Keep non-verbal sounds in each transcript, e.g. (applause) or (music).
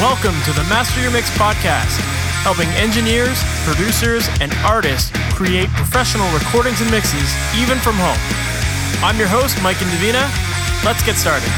Welcome to the Master Your Mix podcast, helping engineers, producers, and artists create professional recordings and mixes even from home. I'm your host, Mike Indovina. Let's get started.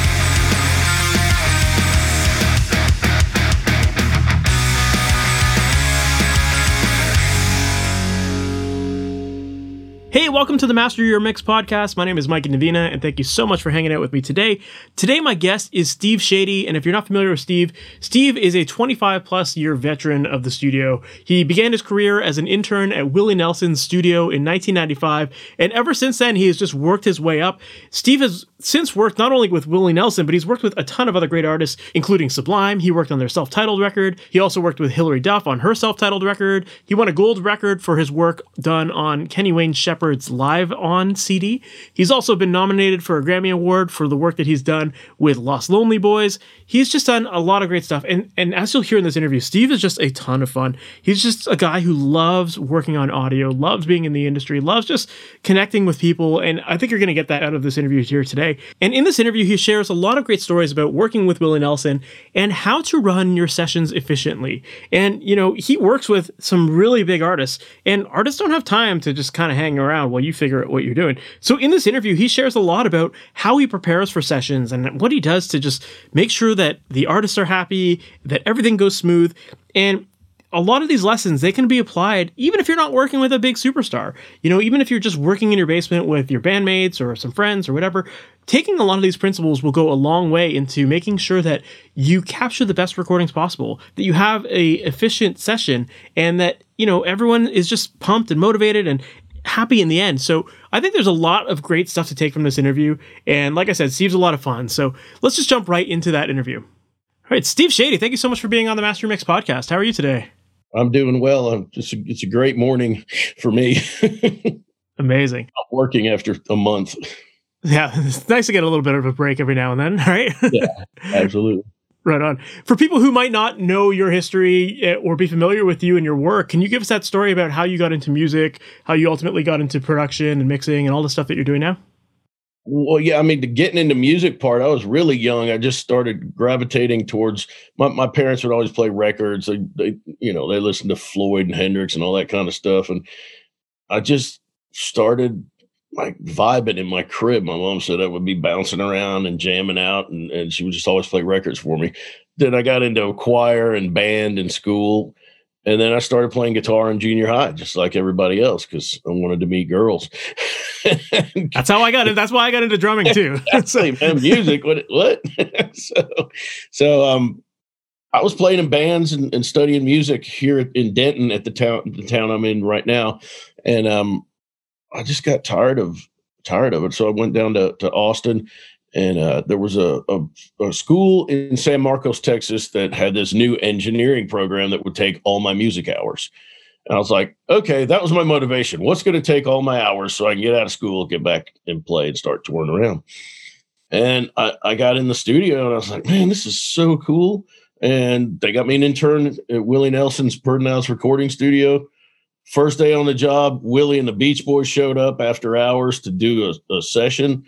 Welcome to the Master Your Mix podcast. My name is Mike Indovina, and thank you so much for hanging out with me today. Today, my guest is Steve Chadie, and if you're not familiar with Steve, Steve is a 25 plus year veteran of the studio. He began his career as an intern at Willie Nelson's studio in 1995, and ever since then, he has just worked his way up. Steve has since worked not only with Willie Nelson, but he's worked with a ton of other great artists, including Sublime. He worked on their self titled record. He also worked with Hilary Duff on her self titled record. He won a gold record for his work done on Kenny Wayne Shepherd's Live on CD. He's also been nominated for a Grammy Award for the work that he's done with Los Lonely Boys. He's just done a lot of great stuff. And, and as you'll hear in this interview, Steve is just a ton of fun. He's just a guy who loves working on audio, loves being in the industry, loves just connecting with people. And I think you're going to get that out of this interview here today. And in this interview, he shares a lot of great stories about working with Willie Nelson and how to run your sessions efficiently. And, you know, he works with some really big artists, and artists don't have time to just kind of hang around while you figure out what you're doing. So in this interview, he shares a lot about how he prepares for sessions and what he does to just make sure that the artists are happy, that everything goes smooth. And a lot of these lessons they can be applied even if you're not working with a big superstar you know even if you're just working in your basement with your bandmates or some friends or whatever taking a lot of these principles will go a long way into making sure that you capture the best recordings possible that you have a efficient session and that you know everyone is just pumped and motivated and happy in the end so i think there's a lot of great stuff to take from this interview and like i said steve's a lot of fun so let's just jump right into that interview all right steve chadie thank you so much for being on the master mix podcast how are you today I'm doing well. I'm just, it's a great morning for me. (laughs) Amazing. I'm working after a month. Yeah, (laughs) it's nice to get a little bit of a break every now and then, (laughs) right? yeah, absolutely. Right on. For people who might not know your history eh, or be familiar with you and your work, can you give us that story about how you got into music, how you ultimately got into production and mixing and all the stuff that you're doing now? Well, yeah, I mean, the getting into music part, I was really young. I just started gravitating towards my, my parents would always play records. They, they, you know, they listened to Floyd and Hendrix and all that kind of stuff. And I just started like vibing in my crib. My mom said I would be bouncing around and jamming out, and, and she would just always play records for me. Then I got into choir and band in school and then I started playing guitar in junior high, just like everybody else, because I wanted to meet girls. (laughs) That's how I got it. That's why I got into drumming too. (laughs) exactly, man. Music, what? What? (laughs) so, so um, I was playing in bands and, and, studying music here in Denton at the town, the town I'm in right now, and um, I just got tired of tired of it. So I went down to to Austin and uh, there was a, a, a, school in San Marcos, Texas, that had this new engineering program that would take all my music hours. And I was like, okay, that was my motivation. What's going to take all my hours so I can get out of school, get back and play and start touring around? And I, I got in the studio and I was like, man, this is so cool. And they got me an intern at Willie Nelson's House recording studio. First day on the job, Willie and the Beach Boys showed up after hours to do a, a session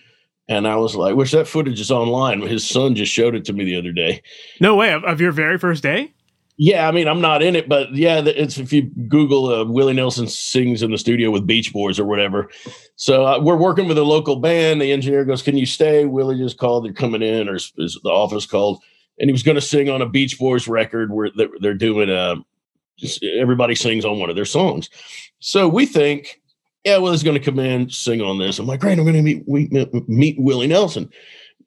and I was like, "Wish that footage is online." His son just showed it to me the other day. No way of, of your very first day. Yeah, I mean, I'm not in it, but yeah, it's if you Google uh, Willie Nelson sings in the studio with Beach Boys or whatever. So uh, we're working with a local band. The engineer goes, "Can you stay?" Willie just called. They're coming in, or is the office called, and he was going to sing on a Beach Boys record where they're doing a. Just everybody sings on one of their songs. So we think yeah, well, he's going to come in, sing on this. I'm like, great, I'm going to meet, meet, meet Willie Nelson.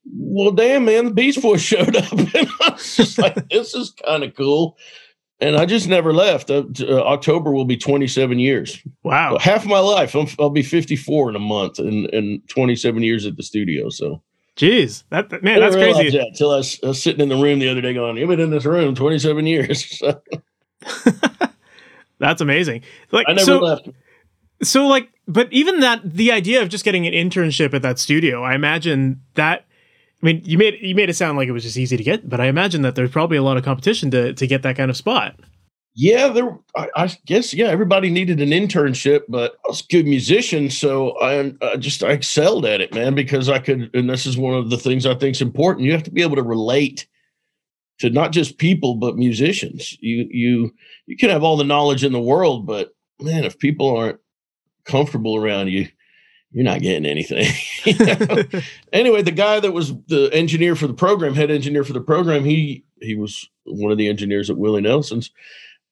Well, damn, man, the Beach Boys (laughs) showed up. And I was just like, this is kind of cool. And I just never left. Uh, uh, October will be 27 years. Wow. So half my life. i will be 54 in a month and, and 27 years at the studio. So, Jeez, that, man, that's crazy. Till I was, I was, sitting in the room the other day going, you've been in this room 27 years. (laughs) (laughs) that's amazing. Like, I never so, left. So like, but even that, the idea of just getting an internship at that studio, I imagine that. I mean, you made you made it sound like it was just easy to get, but I imagine that there's probably a lot of competition to to get that kind of spot. Yeah, there. I, I guess yeah, everybody needed an internship, but I was a good musician, so I, I just I excelled at it, man, because I could. And this is one of the things I think is important. You have to be able to relate to not just people but musicians. You you you can have all the knowledge in the world, but man, if people aren't comfortable around you, you're not getting anything. (laughs) anyway, the guy that was the engineer for the program, head engineer for the program, he he was one of the engineers at Willie Nelson's,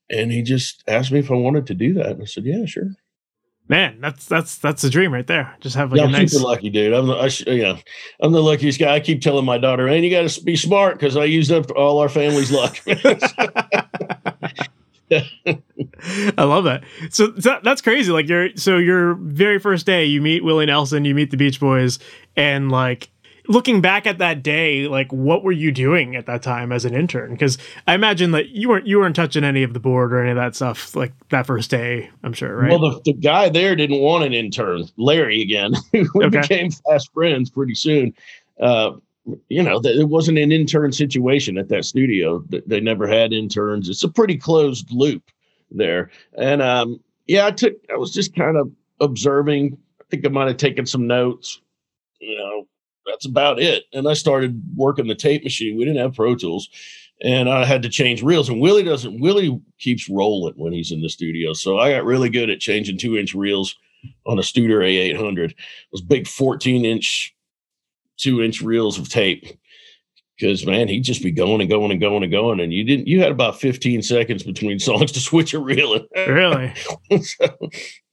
and he just asked me if I wanted to do that, and I said, yeah, sure. Man, that's that's that's a dream right there. Just have like yeah, a nice. super lucky, dude. I'm the I sh- yeah, I'm the luckiest guy. I keep telling my daughter, "Man, you got to be smart because I used up all our family's luck." (laughs) (laughs) I love that. So that's crazy. Like you're so your very first day, you meet Willie Nelson, you meet the Beach Boys, and like looking back at that day, like what were you doing at that time as an intern? Because I imagine that you weren't you weren't touching any of the board or any of that stuff like that first day. I'm sure, right? Well, the, the guy there didn't want an intern, Larry again. (laughs) we okay. became fast friends pretty soon. Uh, you know, it wasn't an intern situation at that studio. They never had interns. It's a pretty closed loop there. And um, yeah, I took. I was just kind of observing. I think I might have taken some notes. You know, that's about it. And I started working the tape machine. We didn't have Pro Tools, and I had to change reels. And Willie doesn't. Willie keeps rolling when he's in the studio. So I got really good at changing two inch reels on a Studer A800. Those big 14 inch, two inch reels of tape because man, he'd just be going and going and going and going, and you didn't. You had about fifteen seconds between (laughs) songs to switch a reel. Really? (laughs) so,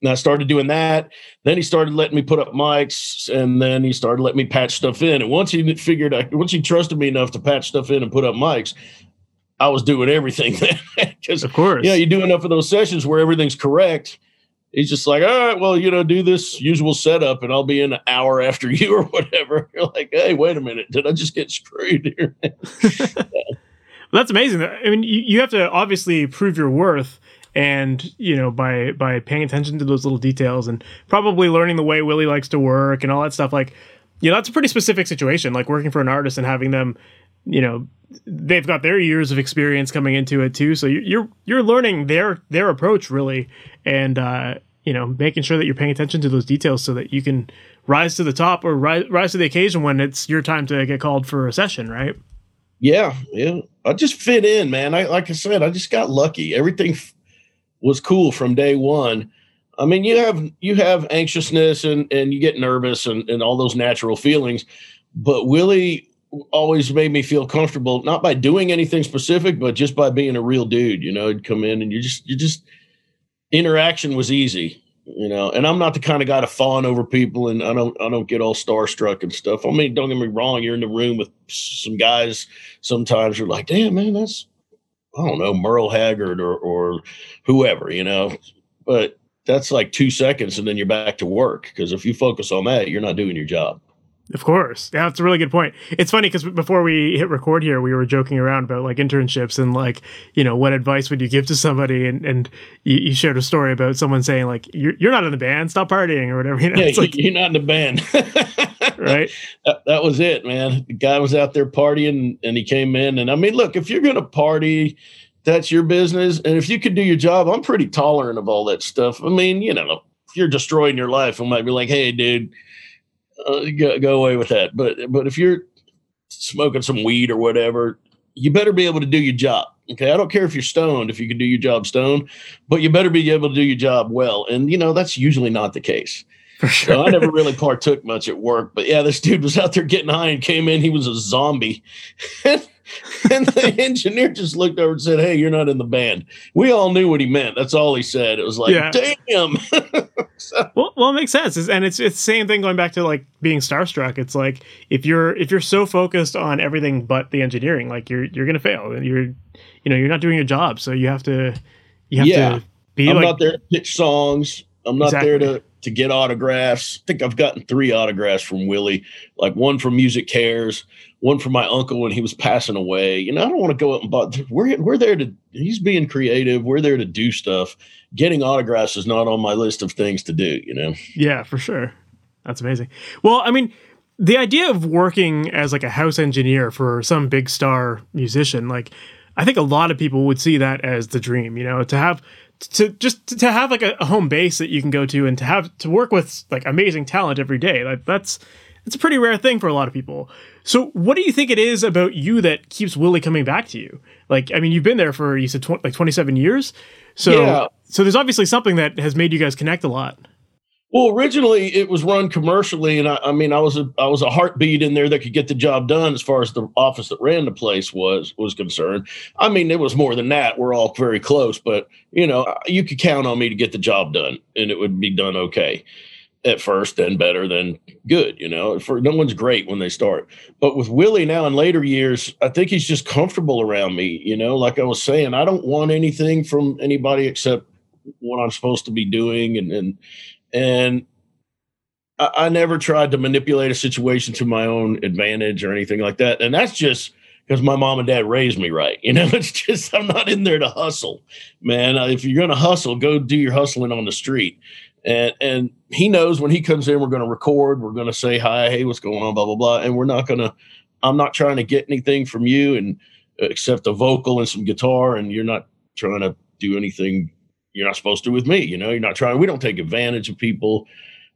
and I started doing that. Then he started letting me put up mics, and then he started letting me patch stuff in. And once he figured, I, once he trusted me enough to patch stuff in and put up mics, I was doing everything. (laughs) Because of course, yeah, you do enough of those sessions where everything's correct he's just like, all right, well, you know, do this usual setup and I'll be in an hour after (laughs) you or whatever. You're like, hey, wait a minute. Did I just get screwed here? (laughs) That's amazing. I mean, you, you have to obviously prove your worth and you know by by paying attention to those little details and probably learning the way Willie likes to work and all that stuff like you know that's a pretty specific situation like working for an artist and having them you know they've got their years of experience coming into it too. So you're you're learning their their approach really and uh, you know making sure that you're paying attention to those details so that you can rise to the top or rise, rise to the occasion when it's your time to get called for a session right? Yeah yeah. I just fit in man. I like i said i just got lucky. Everything was cool from day one i mean you have you have anxiousness and and you get nervous and, and all those natural feelings but willie always made me feel comfortable, not by doing anything specific, but just by being a real dude. You know, he'd come in and you just, you just, interaction was easy, you know. And I'm not the kind of guy to fawn over people, and I don't, I don't get all starstruck and stuff. I mean, don't get me wrong, you're in the room with some guys. Sometimes you're like, damn man, that's, I don't know, Merle Haggard or or whoever, you know. But that's like two seconds, and then you're back to work. Because if you focus on that, you're not doing your job. Of course. Yeah, that's a really good point. It's funny because before we hit record here, we were joking around about like internships and like, you know, what advice would you give to somebody? And, and you, you shared a story about someone saying like, you're, you're not in the band, stop partying or whatever. You know, yeah, it's like, you're not in the band. (laughs) right. That, that was it, man. The guy was out there partying and he came in. And I mean, look, if you're going to party, that's your business. And if you could do your job, I'm pretty tolerant of all that stuff. I mean, you know, if you're destroying your life, I might be like, hey, dude, uh, go, go away with that. But but if you're smoking some weed or whatever, you better be able to do your job. Okay, I don't care if you're stoned if you can do your job stoned, but you better be able to do your job well. And you know that's usually not the case. For sure. So I never really partook much at work, but yeah, this dude was out there getting high and came in. He was a zombie. (laughs) and (laughs) the (laughs) engineer just looked over and said, Hey, you're not in the band. We all knew what he meant. That's all he said. It was like, yeah. damn. (laughs) so, well, well, it makes sense. And it's it's the same thing going back to like being starstruck. It's like if you're if you're so focused on everything but the engineering, like you're you're gonna fail. You're you know, you're not doing your job. So you have to you have yeah. to be I'm like, not there to pitch songs. I'm not exactly. there to to get autographs. I think I've gotten three autographs from Willie, like one from MusiCares, one from my uncle when he was passing away. You know, I don't want to go up and buy. we're we're there to he's being creative. We're there to do stuff. Getting autographs is not on my list of things to do, you know. Yeah, for sure. That's amazing. Well, I mean, the idea of working as like a house engineer for some big star musician, like I think a lot of people would see that as the dream, you know, to have to just to have like a, a, home base that you can go to and to have to work with like amazing talent every day like that's it's a pretty rare thing for a lot of people So, what do you think it is about you that keeps Willie coming back to you? Like, I mean, you've been there for you said tw- like twenty seven years, so yeah. so there's obviously something that has made you guys connect a lot. Well, originally it was run commercially, and I, I, mean, I was a I was a heartbeat in there that could get the job done as far as the office that ran the place was was concerned. I mean, it was more than that. We're all very close, but you know, you could count on me to get the job done, and it would be done okay at first, and better than good. You know, for no one's great when they start, but with Willie now in later years, I think he's just comfortable around me. You know, like I was saying, I don't want anything from anybody except what I'm supposed to be doing, and and and I, I never tried to manipulate a situation to my own advantage or anything like that. And that's just because my mom and dad raised me right. You know, (laughs) it's just I'm not in there to hustle, man. If you're gonna hustle, go do your hustling on the street. And and he knows when he comes in, we're gonna record, we're gonna say hi, hey, what's going on, blah blah blah, and we're not gonna. I'm not trying to get anything from you, and uh, except a vocal and some guitar, and you're not trying to do anything you're not supposed to with me. You know, you're not trying. We don't take advantage of people.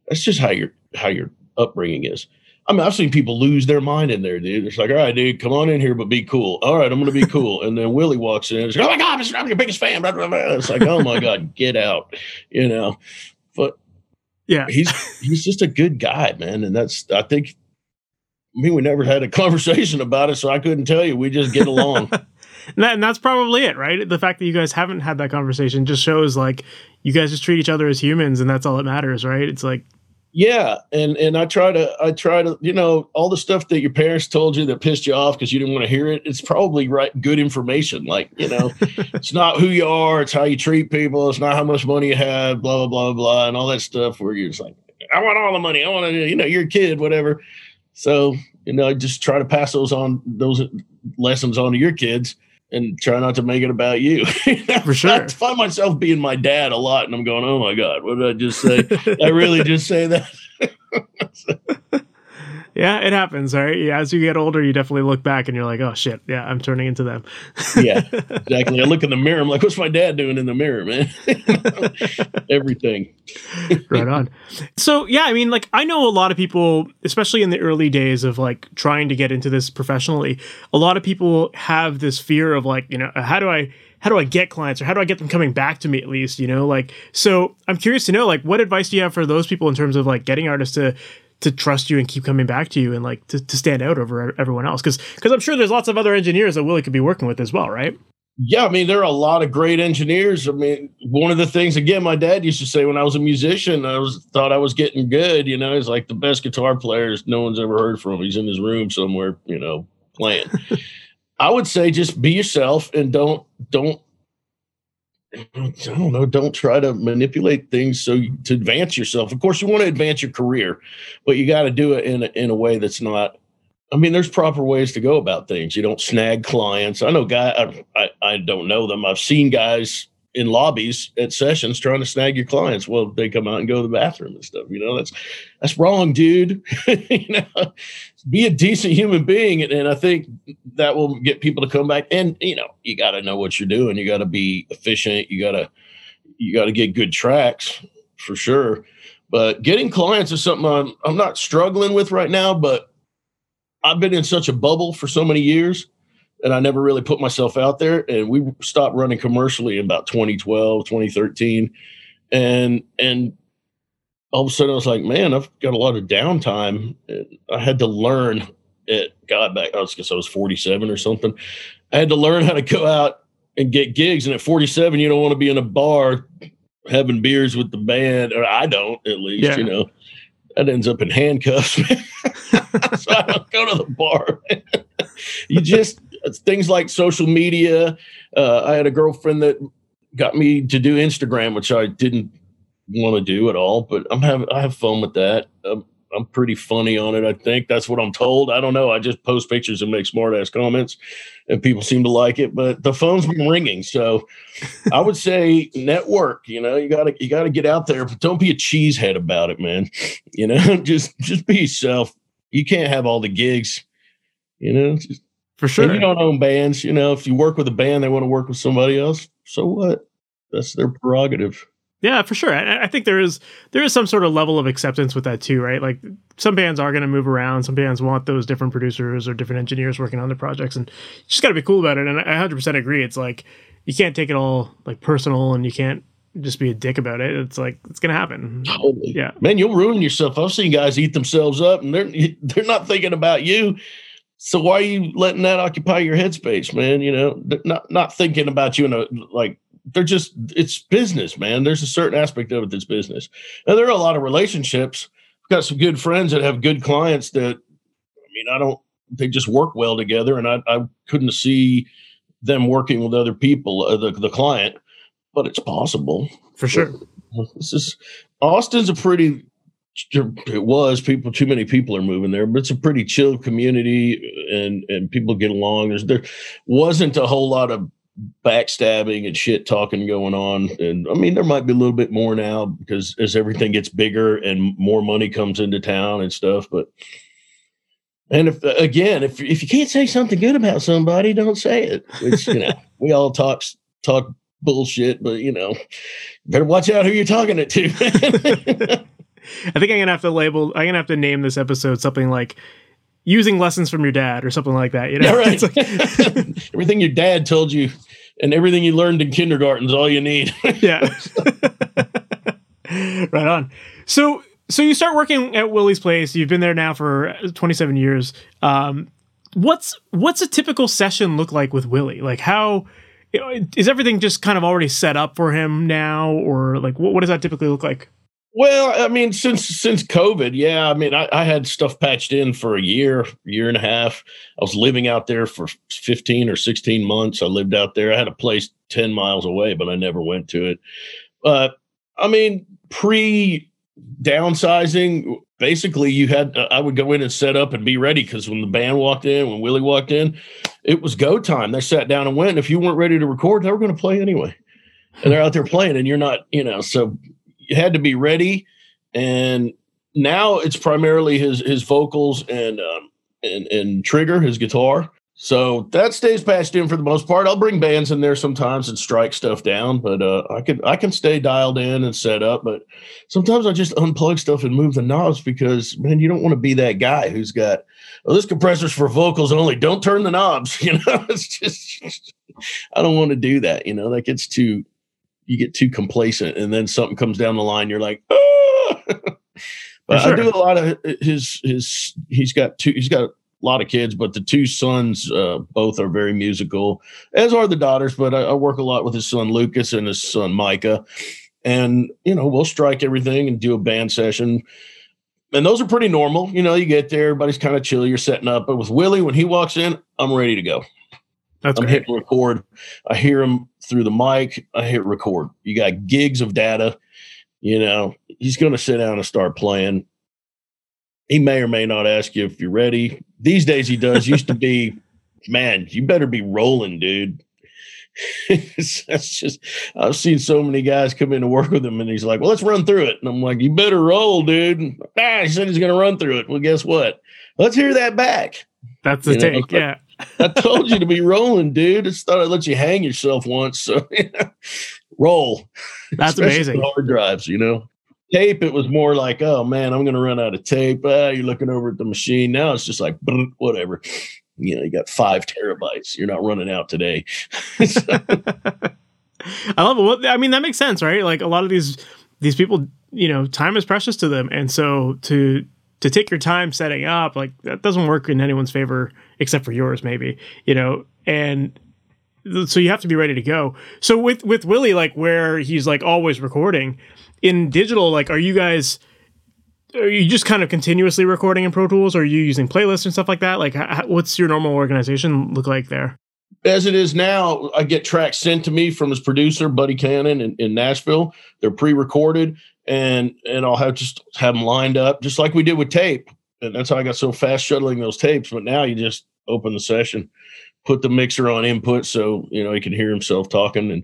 That's just how your how your upbringing is. I mean, I've seen people lose their mind in there, dude. It's like, all right, dude, come on in here, but be cool. All right, I'm going to be (laughs) cool. And then Willie walks in. It's like, oh my god, I'm your biggest fan. It's like, oh my god, get out. You know, yeah, he's he's just a good guy, man. And that's I think. I mean, we never had a (laughs) conversation about it, so I couldn't tell you. We just get along. (laughs) and, that, and that's probably it, right? The fact that you guys haven't had that conversation just shows like you guys just treat each other as humans, and that's all that matters, right? It's like yeah and and i try to i try to you know all the stuff that your parents told you that pissed you off because you didn't want to hear it it's probably right good information like you know (laughs) it's not who you are it's how you treat people it's not how much money you have blah blah blah blah and all that stuff where you're just like i want all the money i want to you know you're a kid whatever. So you know just try to pass those on those lessons on to your kids and try not to make it about you. (laughs) For sure. I find myself being my dad a lot, and I'm going, "Oh my god, what did I just say? (laughs) I really just say that." (laughs) yeah, it happens, right? Yeah, as you get older, you definitely look back and you're like, "Oh shit, yeah, I'm turning into them." yeah, (laughs) exactly. I look in the mirror. I'm like, "What's my dad doing in the mirror, man?" (laughs) Everything. (laughs) right on. So yeah, I mean, like I know a lot of people, especially in the early days of like trying to get into this professionally. A lot of people have this fear of like, you know, uh, how do I how do I get clients or how do I get them coming back to me at least, you know? Like so I'm curious to know like what advice do you have for those people in terms of like getting artists to to trust you and keep coming back to you and like to, to stand out over everyone else because because i'm sure there's lots of other engineers that willie could be working with as well right yeah, I mean, there are a lot of great engineers. I mean, one of the things, again, my dad used to say when I was a musician, I was thought I was getting good. You know, he's like the best guitar players no one's ever heard from. He's in his room somewhere, you know, playing. (laughs) I would say just be yourself and don't don't (clears throat) I don't know. Don't try to manipulate things so you, to advance yourself. Of course, you want to advance your career, but you got to do it in a, in a way that's not I mean, there's proper ways to go about things. You don't snag clients. I know guy. I, I, I don't know them. I've seen guys in lobbies at sessions trying to snag your clients. Well, they come out and go to the bathroom and stuff. You know, that's that's wrong, dude. (laughs) you know, be a decent human being, and, and I think that will get people to come back. And you know, you got to know what you're doing. You got to be efficient. You got to you got to get good tracks for sure. But getting clients is something I'm, I'm not struggling with right now, but I've been in such a bubble for so many years and I never really put myself out there. And we stopped running commercially in about 2012, 2013. And, and all of a sudden I was like, man, I've got a lot of downtime. I had to learn it. God, back, I was, guess I was 47 or something. I had to learn how to go out and get gigs. And at 47, you don't want to be in a bar having beers with the band, or I don't at least, yeah. you know that ends up in handcuffs. (laughs) so I don't go to the bar. you just things like social media. Uh, I had a girlfriend that got me to do Instagram, which I didn't want to do at all, but I'm having I have fun with that. Um, I'm pretty funny on it. I think that's what I'm told. I don't know. I just post pictures and make smart ass comments, and people seem to like it. But the phone's been ringing, so I would say network. You know, you gotta you gotta get out there, but don't be a cheesehead about it, man. (laughs) You know, (laughs) just just be yourself. You can't have all the gigs. You know, just, for sure. you don't own bands. You know, if you work with a band, they want to work with somebody else. So what? That's their prerogative. Yeah, for sure. I, I, think there is there is some sort of level of acceptance with that too, right? Like some bands are going to move around. Some bands want those different producers or different engineers working on their projects, and you just got to be cool about it. And I 100% agree. It's like you can't take it all like personal, and you can't just be a dick about it. It's like it's gonna happen. Totally. Yeah, man, you'll ruin yourself. I've seen guys eat themselves up, and they're (laughs) they're not thinking about you. So why are you letting that occupy your headspace, man? You know, not not thinking about you in a like they're just it's business, man. There's a certain aspect of it that's business, and there are a lot of relationships. I've got some good friends that have good clients that I mean, I don't. They just work well together, and I I couldn't see them working with other people, uh, the the client, but it's possible for sure. This is Austin's a pretty it was people too many people are moving there but it's a pretty chill community and and people get along there's there wasn't a whole lot of backstabbing and shit talking going on and i mean there might be a little bit more now because as everything gets bigger and more money comes into town and stuff but and if again if if you can't say something good about somebody don't say it you know (laughs) we all talk talk bullshit but you know better watch out who you're talking it to (laughs) (laughs) I think I'm gonna have to label. I'm gonna have to name this episode something like "Using Lessons from Your Dad" or something like that. You know, yeah, right. (laughs) Like, (laughs) everything your dad told you and everything you learned in kindergarten is all you need. (laughs) yeah. right on. So, so you start working at Willie's Place. You've been there now for 27 years. Um, what's what's a typical session look like with Willie? Like how is everything just kind of already set up for him now, or like what, what does that typically look like? Well, I mean, since since COVID, yeah. I mean, I, I, had stuff patched in for a year, year and a half. I was living out there for fifteen or sixteen months. I lived out there. I had a place ten miles away, but I never went to it. But I mean, pre downsizing, basically, you had uh, I would go in and set up and be ready because when the band walked in, when Willie walked in, it was go time. They sat down and went. If you weren't ready to record, they were going to play anyway. And they're out there playing, and you're not, you know, so had to be ready. And now it's primarily his his vocals and um, and and trigger his guitar. So that stays patched in for the most part. I'll bring bands in there sometimes and strike stuff down, but uh, I can I can stay dialed in and set up. But sometimes I just unplug stuff and move the knobs because man, you don't want to be that guy who's got oh this compressor's for vocals only. Don't turn the knobs. (laughs) You know, it's just I don't want to do that. You know, that gets too you get too complacent and then something comes down the line you're like ah! (laughs) but sure. i do a lot of his his he's got two he's got a lot of kids but the two sons uh, both are very musical as are the daughters but I, I, work a lot with his son lucas and his son micah and you know we'll strike everything and do a band session and those are pretty normal you know you get there everybody's kind of chill you're setting up but with willie when he walks in i'm ready to go that's I'm great. hitting record. I hear him through the mic. I hit record. You got gigs of data. You know, he's going to sit down and start playing. He may or may not ask you if you're ready. These days he does. Used to be, (laughs) man, you better be rolling, dude. (laughs) That's just I've seen so many guys come in to work with him, and he's like, "Well, let's run through it." And I'm like, "You better roll, dude." Ah, he said he's going to run through it. Well, guess what? Let's hear that back. That's the you take, know? yeah. (laughs) I told you to be rolling, dude. It's thought I'd let you hang yourself once. So (laughs) roll. That's Especially amazing. Hard drives, you know. Tape, it was more like, oh man, I'm gonna run out of tape. Ah, you're looking over at the machine. Now it's just like whatever. You know, you got five terabytes. You're not running out today. (laughs) I love it. Well, I mean, that makes sense, right? Like a lot of these these people, you know, time is precious to them, and so to to take your time setting up, like that doesn't work in anyone's favor except for yours, maybe, you know, and so you have to be ready to go. So with, with Willie, like where he's like always recording in digital, like, are you guys, are you just kind of continuously recording in Pro Tools? Or are you using playlists and stuff like that? Like, how, what's your normal organization look like there? As it is now, I get tracks sent to me from his producer, Buddy Cannon, in, in Nashville. They're pre-recorded, and and I'll have just have them lined up, just like we did with tape. And that's how I got so fast shuttling those tapes. But now you just open the session, put the mixer on input so you know he can hear himself talking, and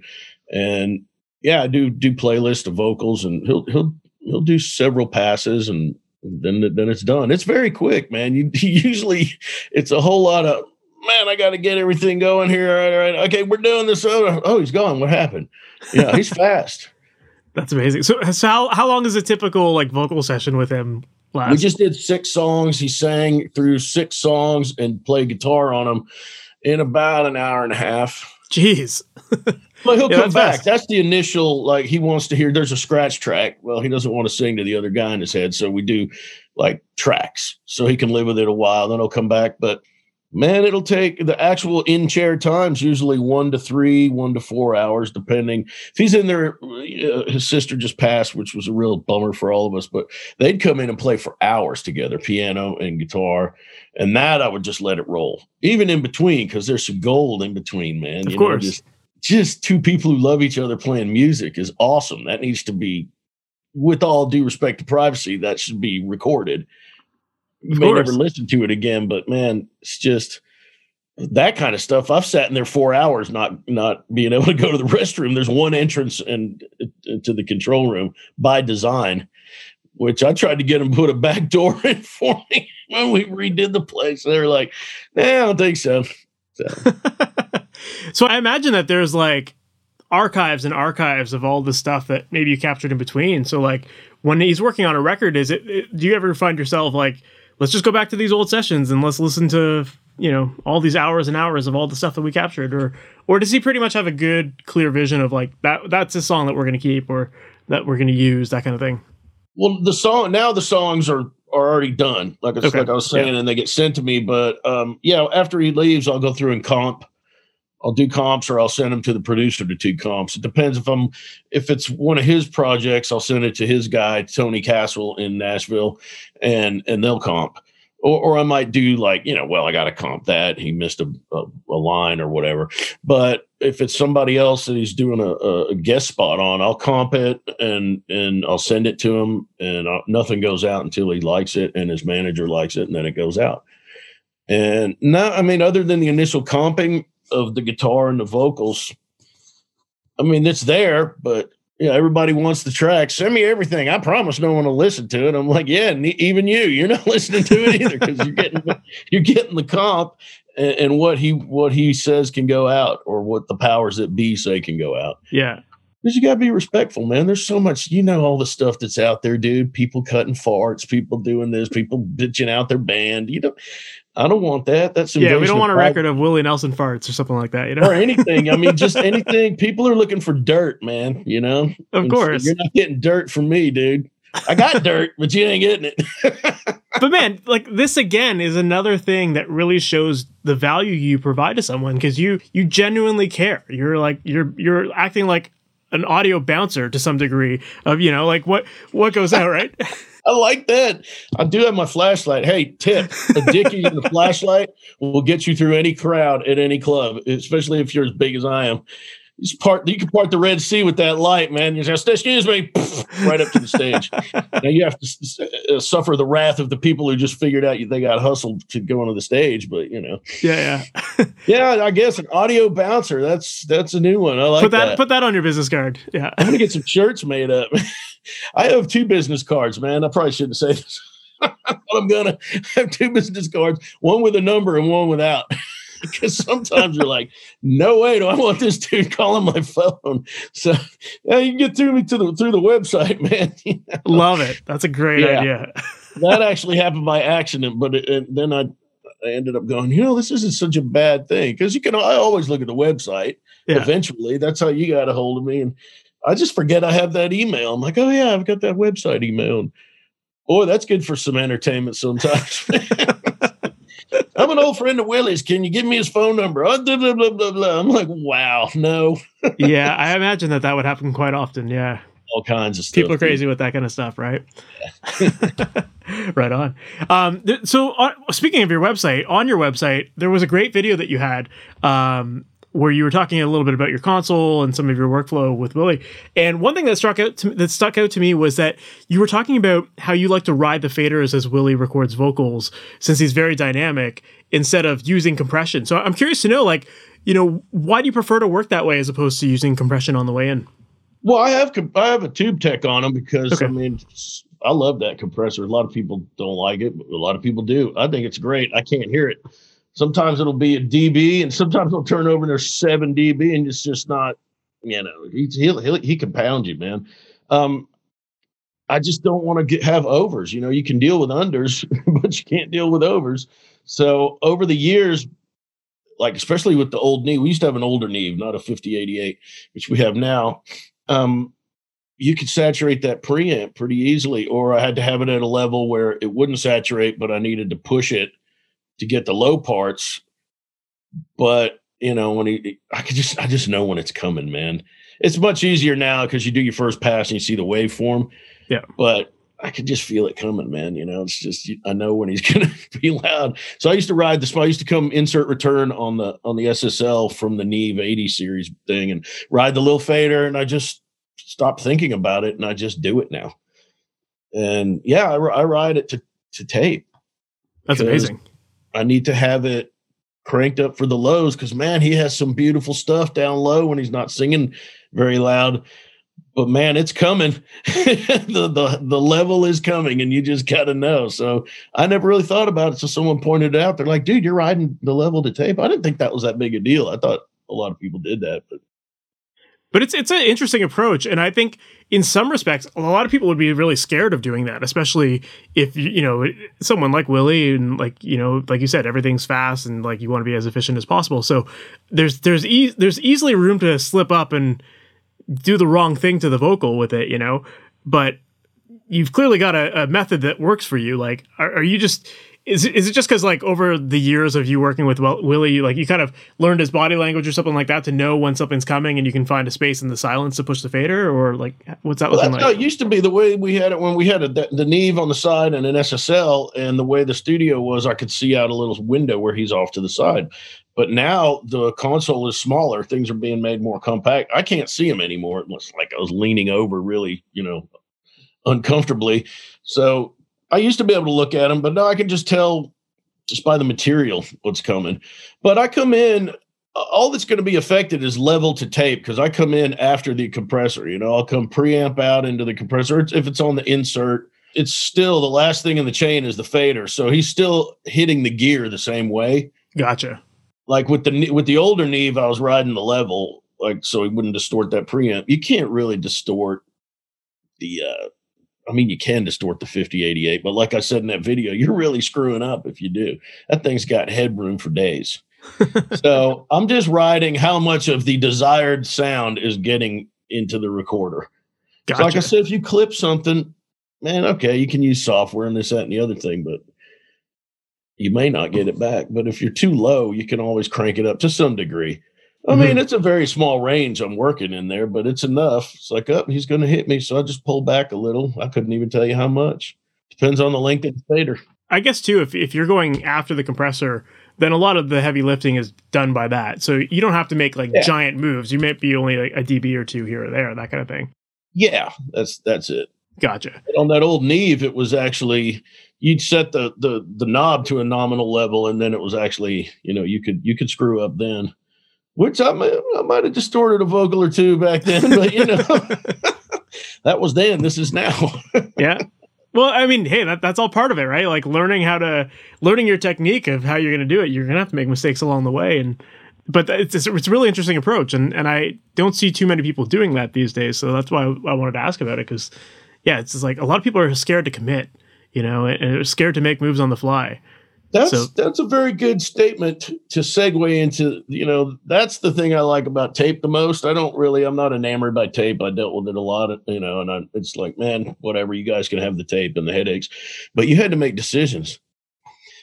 and yeah, I do do playlist of vocals, and he'll he'll he'll do several passes, and then then it's done. It's very quick, man. You, (laughs) usually it's a whole lot of man. I got to get everything going here. All right, all right, okay, we're doing this. Oh, oh, he's gone. What happened? Yeah, he's (laughs) fast. That's amazing. So, so how how long is a typical like vocal session with him last? We just did six songs. He sang through six songs and played guitar on them in about an hour and a half. Jeez. (laughs) But he'll Yeah, come that's back. fast. That's the initial, like he wants to hear. There's a scratch track. Well, he doesn't want to sing to the other guy in his head, so we do like tracks, so he can live with it a while. Then he'll come back. But man, it'll take the actual in chair times usually one to three, one to four hours, depending. If he's in there, uh, his sister just passed, which was a real bummer for all of us. But they'd come in and play for hours together, piano and guitar, and that I would just let it roll, even in between, because there's some gold in between, man. Of you know, course. just just two people who love each other playing music is awesome. That needs to be, with all due respect to privacy, that should be recorded. You may never listen to it again, but man, it's just that kind of stuff. I've sat in there four hours not not being able to go to the (laughs) restroom. There's one entrance and uh, to the control room by design, which I tried to get them to put a back door in (laughs) for me when we redid the place. They were like, "Nah, I don't think so." So, (laughs) so I imagine that there's like archives and archives of all the stuff that maybe you captured in between. So like when he's working on a record, is it, it- do you ever find yourself like, let's just go back to these old sessions and let's listen to you know all these hours and hours of all the stuff that we captured, or or does he pretty much have a good clear vision of like that that's a song that we're going to keep or that we're going to use that kind of thing? Well, the song now the songs are are already done, like I, Okay, like I was saying, and they get sent to me. But um, yeah, after he leaves, I'll go through and comp. I'll do comps, or I'll send them to the producer to do comps. It depends if I'm if it's one of his projects, I'll send it to his guy Tony Castle in Nashville, and and they'll comp. Or, or I might do like you know, well, I got to comp that he missed a, a a line or whatever. But if it's somebody else that he's doing a, a, guest spot on, I'll comp it and and I'll send it to him, and i nothing goes out until he likes it and his manager likes it, and then it goes out. And no, I mean, other than the initial comping of the guitar and the vocals, I mean, it's there, but yeah, everybody wants the track. Send me everything. I promise no one will listen to it. I'm like, yeah, even you, you're not (laughs) listening to it either because you're getting you're getting the comp and, and what he what he says can go out or what the powers that be say can go out. Yeah, Because you gotta be respectful, man. There's so much, you know, all the stuff that's out there, dude. People cutting farts, people doing this, people bitching out their band. You know, I don't want that. That's yeah. We don't want a record of Willie Nelson farts or something like that. You know, or anything. I mean, just (laughs) anything. People are looking for dirt, man. You know, of And course. you're not getting dirt from me, dude. I got dirt, but you ain't getting it. (laughs) but man, like this again is another thing that really shows the value you provide to someone because you you genuinely care. You're like you're you're acting like an audio bouncer to some degree of you know like what what goes out right. (laughs) I like that. I do have my flashlight. Hey, tip: a dickie and a flashlight will get you through any crowd at any club, especially if you're as big as I am. Just part. You can part the Red Sea with that light, man. You just excuse me, (laughs) right up to the stage. (laughs) now you have to uh, suffer the wrath of the people who just figured out they got hustled to go onto the stage. But you know, yeah, yeah. (laughs) yeah, I guess an audio bouncer. That's that's a new one. I like put that, that. put that on your business card. Yeah. I'm gonna get some shirts made up. I have two business cards, man. I probably shouldn't say this, but I'm gonna have two business cards, one with a number and one without. Because sometimes you're like, no way do I want this dude calling my phone. So yeah, you can get through me to the through the website, (laughs) man. You know? Love it. That's a great Yeah. idea. (laughs) that actually happened by accident, but it, it- then I, I ended up going, you know, this isn't such a bad thing because you can. I always look at the website. Yeah. Eventually, that's how you got a hold of me, and I just forget I have that email. I'm like, oh yeah, I've got that website email. And, boy, that's good for some entertainment sometimes. (laughs) I'm an old friend of Willie's. Can you give me his phone number? Oh, blah, blah, blah, blah. I'm like, wow, no, (laughs) yeah, I imagine that that would happen quite often. Yeah. all kinds of stuff. people are crazy with that kind of stuff, right? (laughs) right on. Um, th- so, on, speaking of your website, on your website, there was a great video that you had um, where you were talking a little bit about your console and some of your workflow with Willie. And one thing that struck out to, that stuck out to me was that you were talking about how you like to ride the faders as Willie records vocals, since he's very dynamic, instead of using compression. So, I'm curious to know, like, you know, why do you prefer to work that way as opposed to using compression on the way in? Well, I have com- I have a Tube-Tech on them because Okay. I mean I love that compressor. A lot of people don't like it, but a lot of people do. I think it's great. I can't hear it. Sometimes it'll be a dB, and sometimes it'll turn over and there's seven dB, and it's just not. You know, he's, he'll, he'll he can pound you, man. um, I just don't want to get have overs. You know, you can deal with unders, (laughs) but you can't deal with overs. So over the years, like especially with the old Neve, we used to have an older Neve, not a 5088, which we have now. Um, you could saturate that preamp pretty easily, or I had to have it at a level where it wouldn't saturate, but I needed to push it to get the low parts. But you know, when he, I could just, I just know when it's coming, man. It's much easier now because you do your first pass and you see the waveform. Yeah. But I could just feel it coming, man. You know, it's just I know when he's (laughs) to be loud. So I used to ride the. I used to come insert return on the on the SSL from the Neve 80 series thing and ride the little fader, and I just stopped thinking about it and I just do it now. And yeah, I, I ride it to to tape. That's amazing. I need to have it cranked up for the lows because man, he has some beautiful stuff down low when he's not singing very loud but man, it's coming. (laughs) the, the the level is coming, and you just gotta know. So I never really thought about it. So someone pointed it out. They're like, dude, you're riding the level to tape. I didn't think that was that big a deal. I thought a lot of people did that, but but it's it's an interesting approach, and I think in some respects, a lot of people would be really scared of doing that, especially if you know someone like Willie and like you know, like you said, everything's fast and like you want to be as efficient as possible. So there's there's e- there's easily room to slip up and do the wrong thing to the vocal with it, you know. But you've clearly got a, a method that works for you. Like, are, are you just is it, is it just because like over the years of you working with Willie, like you kind of learned his body language or something like that to know when something's coming and you can find a space in the silence to push the fader, or like what's that well, looking like? It used to be the way we had it when we had a, the Neve on the side and an SSL, and the way the studio was, I could see out a little window where he's off to the side. But now the console is smaller; things are being made more compact. I can't see him anymore. It looks like I was leaning over, really, you know, uncomfortably. So I used to be able to look at them, but now I can just tell just by the material what's coming. But I come in, all that's going to be affected is level to tape because I come in after the compressor. You know, I'll come preamp out into the compressor. If it's on the insert, it's still the last thing in the chain is the fader. So he's still hitting the gear the same way. Gotcha. Like with the with the older Neve, I was riding the level, like so he wouldn't distort that preamp. You can't really distort the uh I mean, you can distort the 5088, but like I said in that video, (laughs) you're really screwing up if you do. That thing's got headroom for days. so (laughs) I'm just riding how much of the desired sound is getting into the recorder. Gotcha. So like I said, if you clip something, man, okay, you can use software and this, that, and the other thing, but you may not get it back. But if you're too low, you can always crank it up to some degree. I mean, mm-hmm. it's a very small range I'm working in there, but it's enough. It's like, oh, he's going to hit me. So I just pull back a little. I couldn't even tell you how much. Depends on the length of the fader. I guess, too, if, if you're going after the compressor, then a lot of the heavy lifting is done by that. So you don't have to make like yeah. giant moves. You might be only like a dB or two here or there, that kind of thing. Yeah, that's that's it. Gotcha. But on that old Neve, it was actually you'd set the the the knob to a nominal level, and then it was actually you know you could you could screw up then which I, I might have distorted a vocal or two back then, but you know, (laughs) that was then. This is now. (laughs) yeah. Well, I mean, hey, that, that's all part of it, right? Like learning how to learning your technique of how you're going to do it. You're going to have to make mistakes along the way, and but it's it's a really interesting approach, and and I don't see too many people doing that these days. So that's why I wanted to ask about it because, yeah, it's just like a lot of people are scared to commit, you know, and scared to make moves on the fly. That's so, that's a very good statement to segue into. You know, that's the thing I like about tape the most. I don't really, I'm not enamored by tape. I dealt with it a lot, of, you know, and I, it's like, man, whatever. You guys can have the tape and the headaches, but you had to make decisions.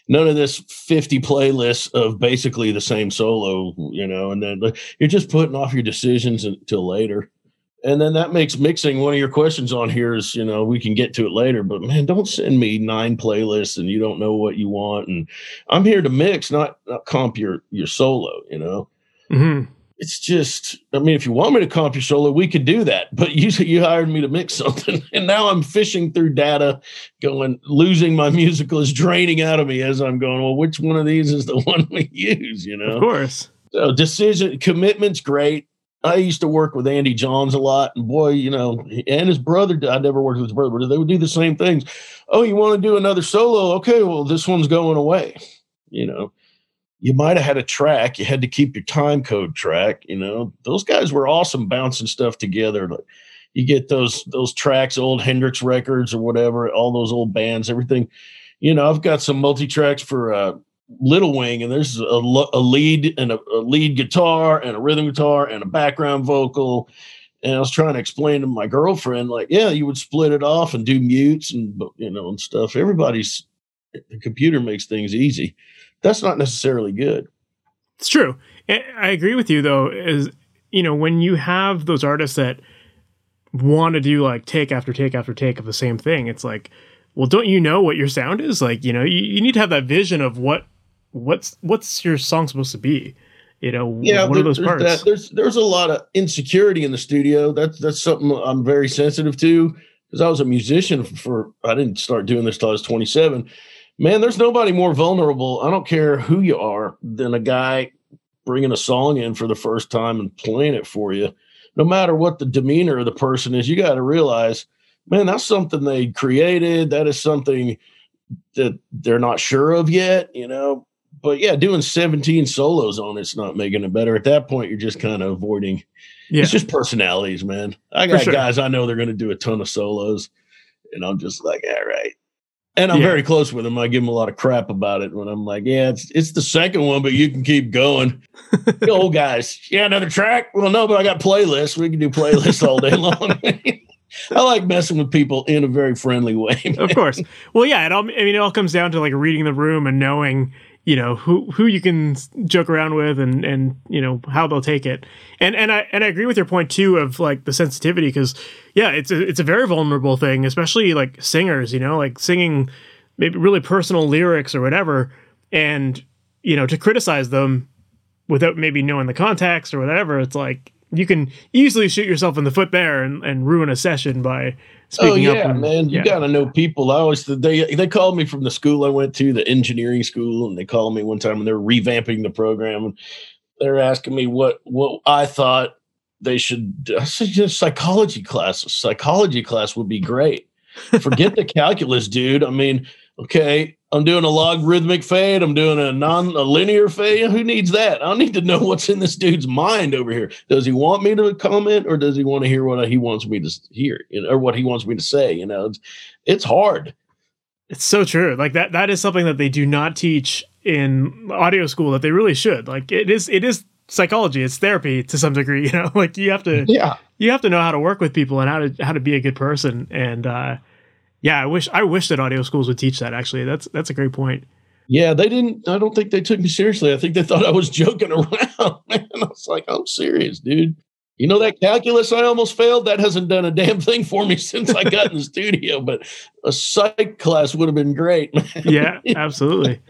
None of this 50 playlists of basically the same solo, you know, and then you're just putting off your decisions until later and then that makes mixing one of your questions on here is you know we can get to it later but man don't send me nine playlists and you don't know what you want. And i'm here to mix not, not comp your your solo you know? Mm-hmm. it's just i mean if you want me to comp your solo we could do that but (laughs) you you hired me to mix something (laughs) and now i'm fishing through data going losing my musical is draining out of me as i'm going well which one of these is the (laughs) one we use you know? of course. So decision commitment's great I used to work with Andy Johns a lot, and boy, you know, and his brother. I never worked with his brother, but they would do the same things. Oh, you want to do another solo? Okay, well, this one's going away. You know, you might have had a track. You had to keep your time code track. You know, those guys were awesome bouncing stuff together. Like, you get those those tracks, old Hendrix records or whatever, all those old bands, everything. You know, I've got some multi tracks for uh, Little Wing, and there's a, a lead and a, a, lead guitar and a rhythm guitar and a background vocal. And I was trying to explain to my girlfriend, like, yeah, you would split it off and do mutes and you know and stuff. Everybody's the computer makes things easy. That's not necessarily good. It's true. I agree with you though. Is you know when you have those artists that want to do like take after take after take of the same thing, it's like, well, don't you know what your sound is? Like, you know, you, you need to have that vision of what what's what's your song supposed to be. You know, yeah, what there, are those parts? That, there's there's a lot of insecurity in the studio. That's that's something I'm very sensitive to because I was a musician for I didn't start doing this till I was 27. Man, there's nobody more vulnerable. I don't care who you are than a guy bringing a song in for the first time and playing it for you. No matter what the demeanor of the person is, you got to realize, man, that's something they created. That is something that they're not sure of yet, you know. But yeah, doing 17 solos on it's not making it better. At that point, you're just kind of avoiding. Yeah. It's just personalities, man. I got sure. guys I know they're going to do a ton of solos, and I'm just like, all right, and I'm yeah. very close with them. I give them a lot of crap about it when I'm like, yeah, it's it's the second one, but you can keep going. (laughs) the old guys, yeah, another track. Well, no, but I got playlists. We can do playlists all day long. (laughs) I like messing with people in a very friendly way. Man. Of course. Well, yeah. It all, I mean, it all comes down to like reading the room and knowing, you know, who who you can joke around with and and you know how they'll take it. And and I and I agree with your point too of like the sensitivity because yeah, it's a, it's a very vulnerable thing, especially like singers, you know, like singing maybe really personal lyrics or whatever, and you know to criticize them without maybe knowing the context or whatever. It's like you can easily shoot yourself in the foot there and, and ruin a session by Oh, speaking oh, yeah. And, man, you yeah. got to know people. I always they they called me from the school I went to, the engineering school, and they called me one time when they're revamping the program, and they're asking me what what I thought they should. I said, just psychology class. A psychology class would be great. Forget the calculus, dude. I mean, okay, I'm doing a logarithmic fade. I'm doing a non a linear fade. Who needs that? I need to know (laughs) what's in this dude's mind over here. Does he want me to comment or does he want to hear what he wants me to hear, you know, or what he wants me to say? You know, it's, it's hard. It's so true. Like that. That is something that they do not teach in audio school that they really should. Like it is. It is psychology. It's therapy to some degree. (laughs) You know, like you have to. Yeah. You have to know how to work with people and how to how to be a good person and. uh yeah, I wish I wish that audio schools would teach that. Actually, that's that's a great point. Yeah, they didn't. I don't think they took me seriously. I think they thought I was (laughs) joking around. Man, I was like, I'm serious, dude. You know that calculus I almost failed? That hasn't done a damn thing for me (laughs) since I got in the studio. But a psych class would have been great. Man. Yeah, (laughs) absolutely.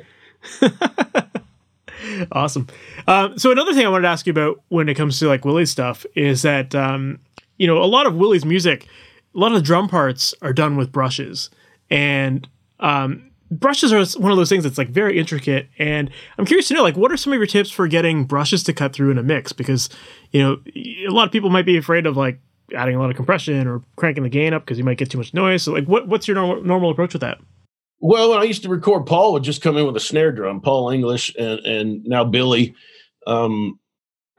awesome. Um, so another thing I wanted to ask you about when it comes to like Willie's stuff is that um, you know a lot of Willie's music a lot of the drum parts are done with brushes, and um, brushes are one of those things that's like very intricate. And I'm curious to know, like, what are some of your tips for getting brushes to cut through in a mix? Because you know, a lot of people might be afraid of like adding a lot of compression or cranking the gain up because you might get too much noise. So, like, what, what's your normal, normal approach with that? Well, when I used to record, Paul would just come in with a snare drum, Paul English, and and now Billy. Um,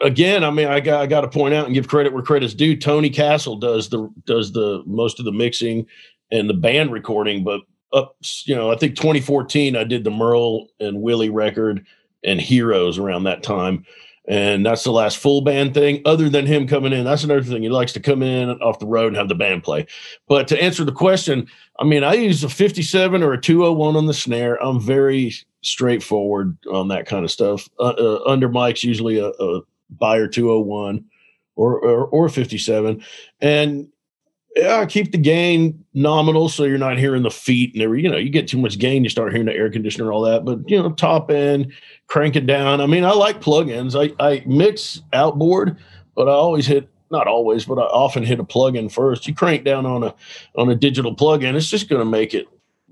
again, I mean, I got I got to point out and give credit where credit's due. Tony Castle does the does the most of the mixing and the band recording, but up, you know, I think 2014 I did the Merle and Willie record and Heroes around that time. And that's the last full band thing. Other than him coming in, that's another thing. He likes to come in off the road and have the band play. But to answer the question, I mean, I use a 57 or a 201 on the snare. I'm very straightforward on that kind of stuff. Uh, uh, under mics, usually a, a Beyer 201 or, or, or 57. And yeah, keep the gain nominal so you're not hearing the feet and every, you know, you get too much gain, you start hearing the air conditioner, all that. But, you know, top end, crank it down. I mean, I like plugins. I, I mix outboard, but I always hit not always, but I often hit a plug-in first. You crank down on a on a digital plug-in, it's just going to make it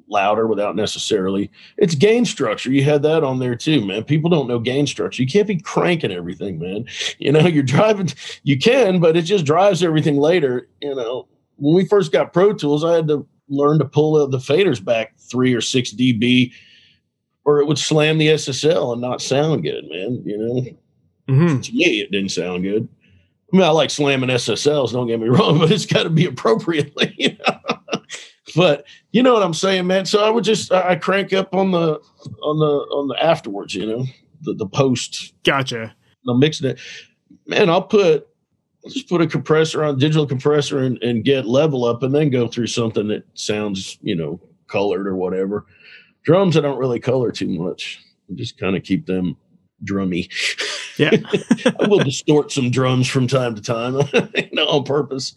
louder without necessarily it's gain structure you had that on there too man people don't know gain structure you can't be cranking everything man you know (laughs) you're driving you can but it just drives everything later you know when we first got pro tools i had to learn to pull the faders back three or six db or it would slam the ssl and not sound good man you know mm-hmm. to me it didn't sound good I mean, I like slamming SSLs. Don't get me (laughs) wrong, but it's got to be appropriately. (laughs) You know? But you know what I'm saying, man. So I would just I crank up on the on the on the afterwards. You know, the the post. Gotcha. I'm mixing it. Man, I'll put I'll just put a compressor on digital compressor and, and get level up, and then go through something that sounds you know colored or whatever. Drums, I don't really color too much. I just kind of keep them drummy. Yeah. (laughs) I will distort some drums from time to time, (laughs) you know, on purpose.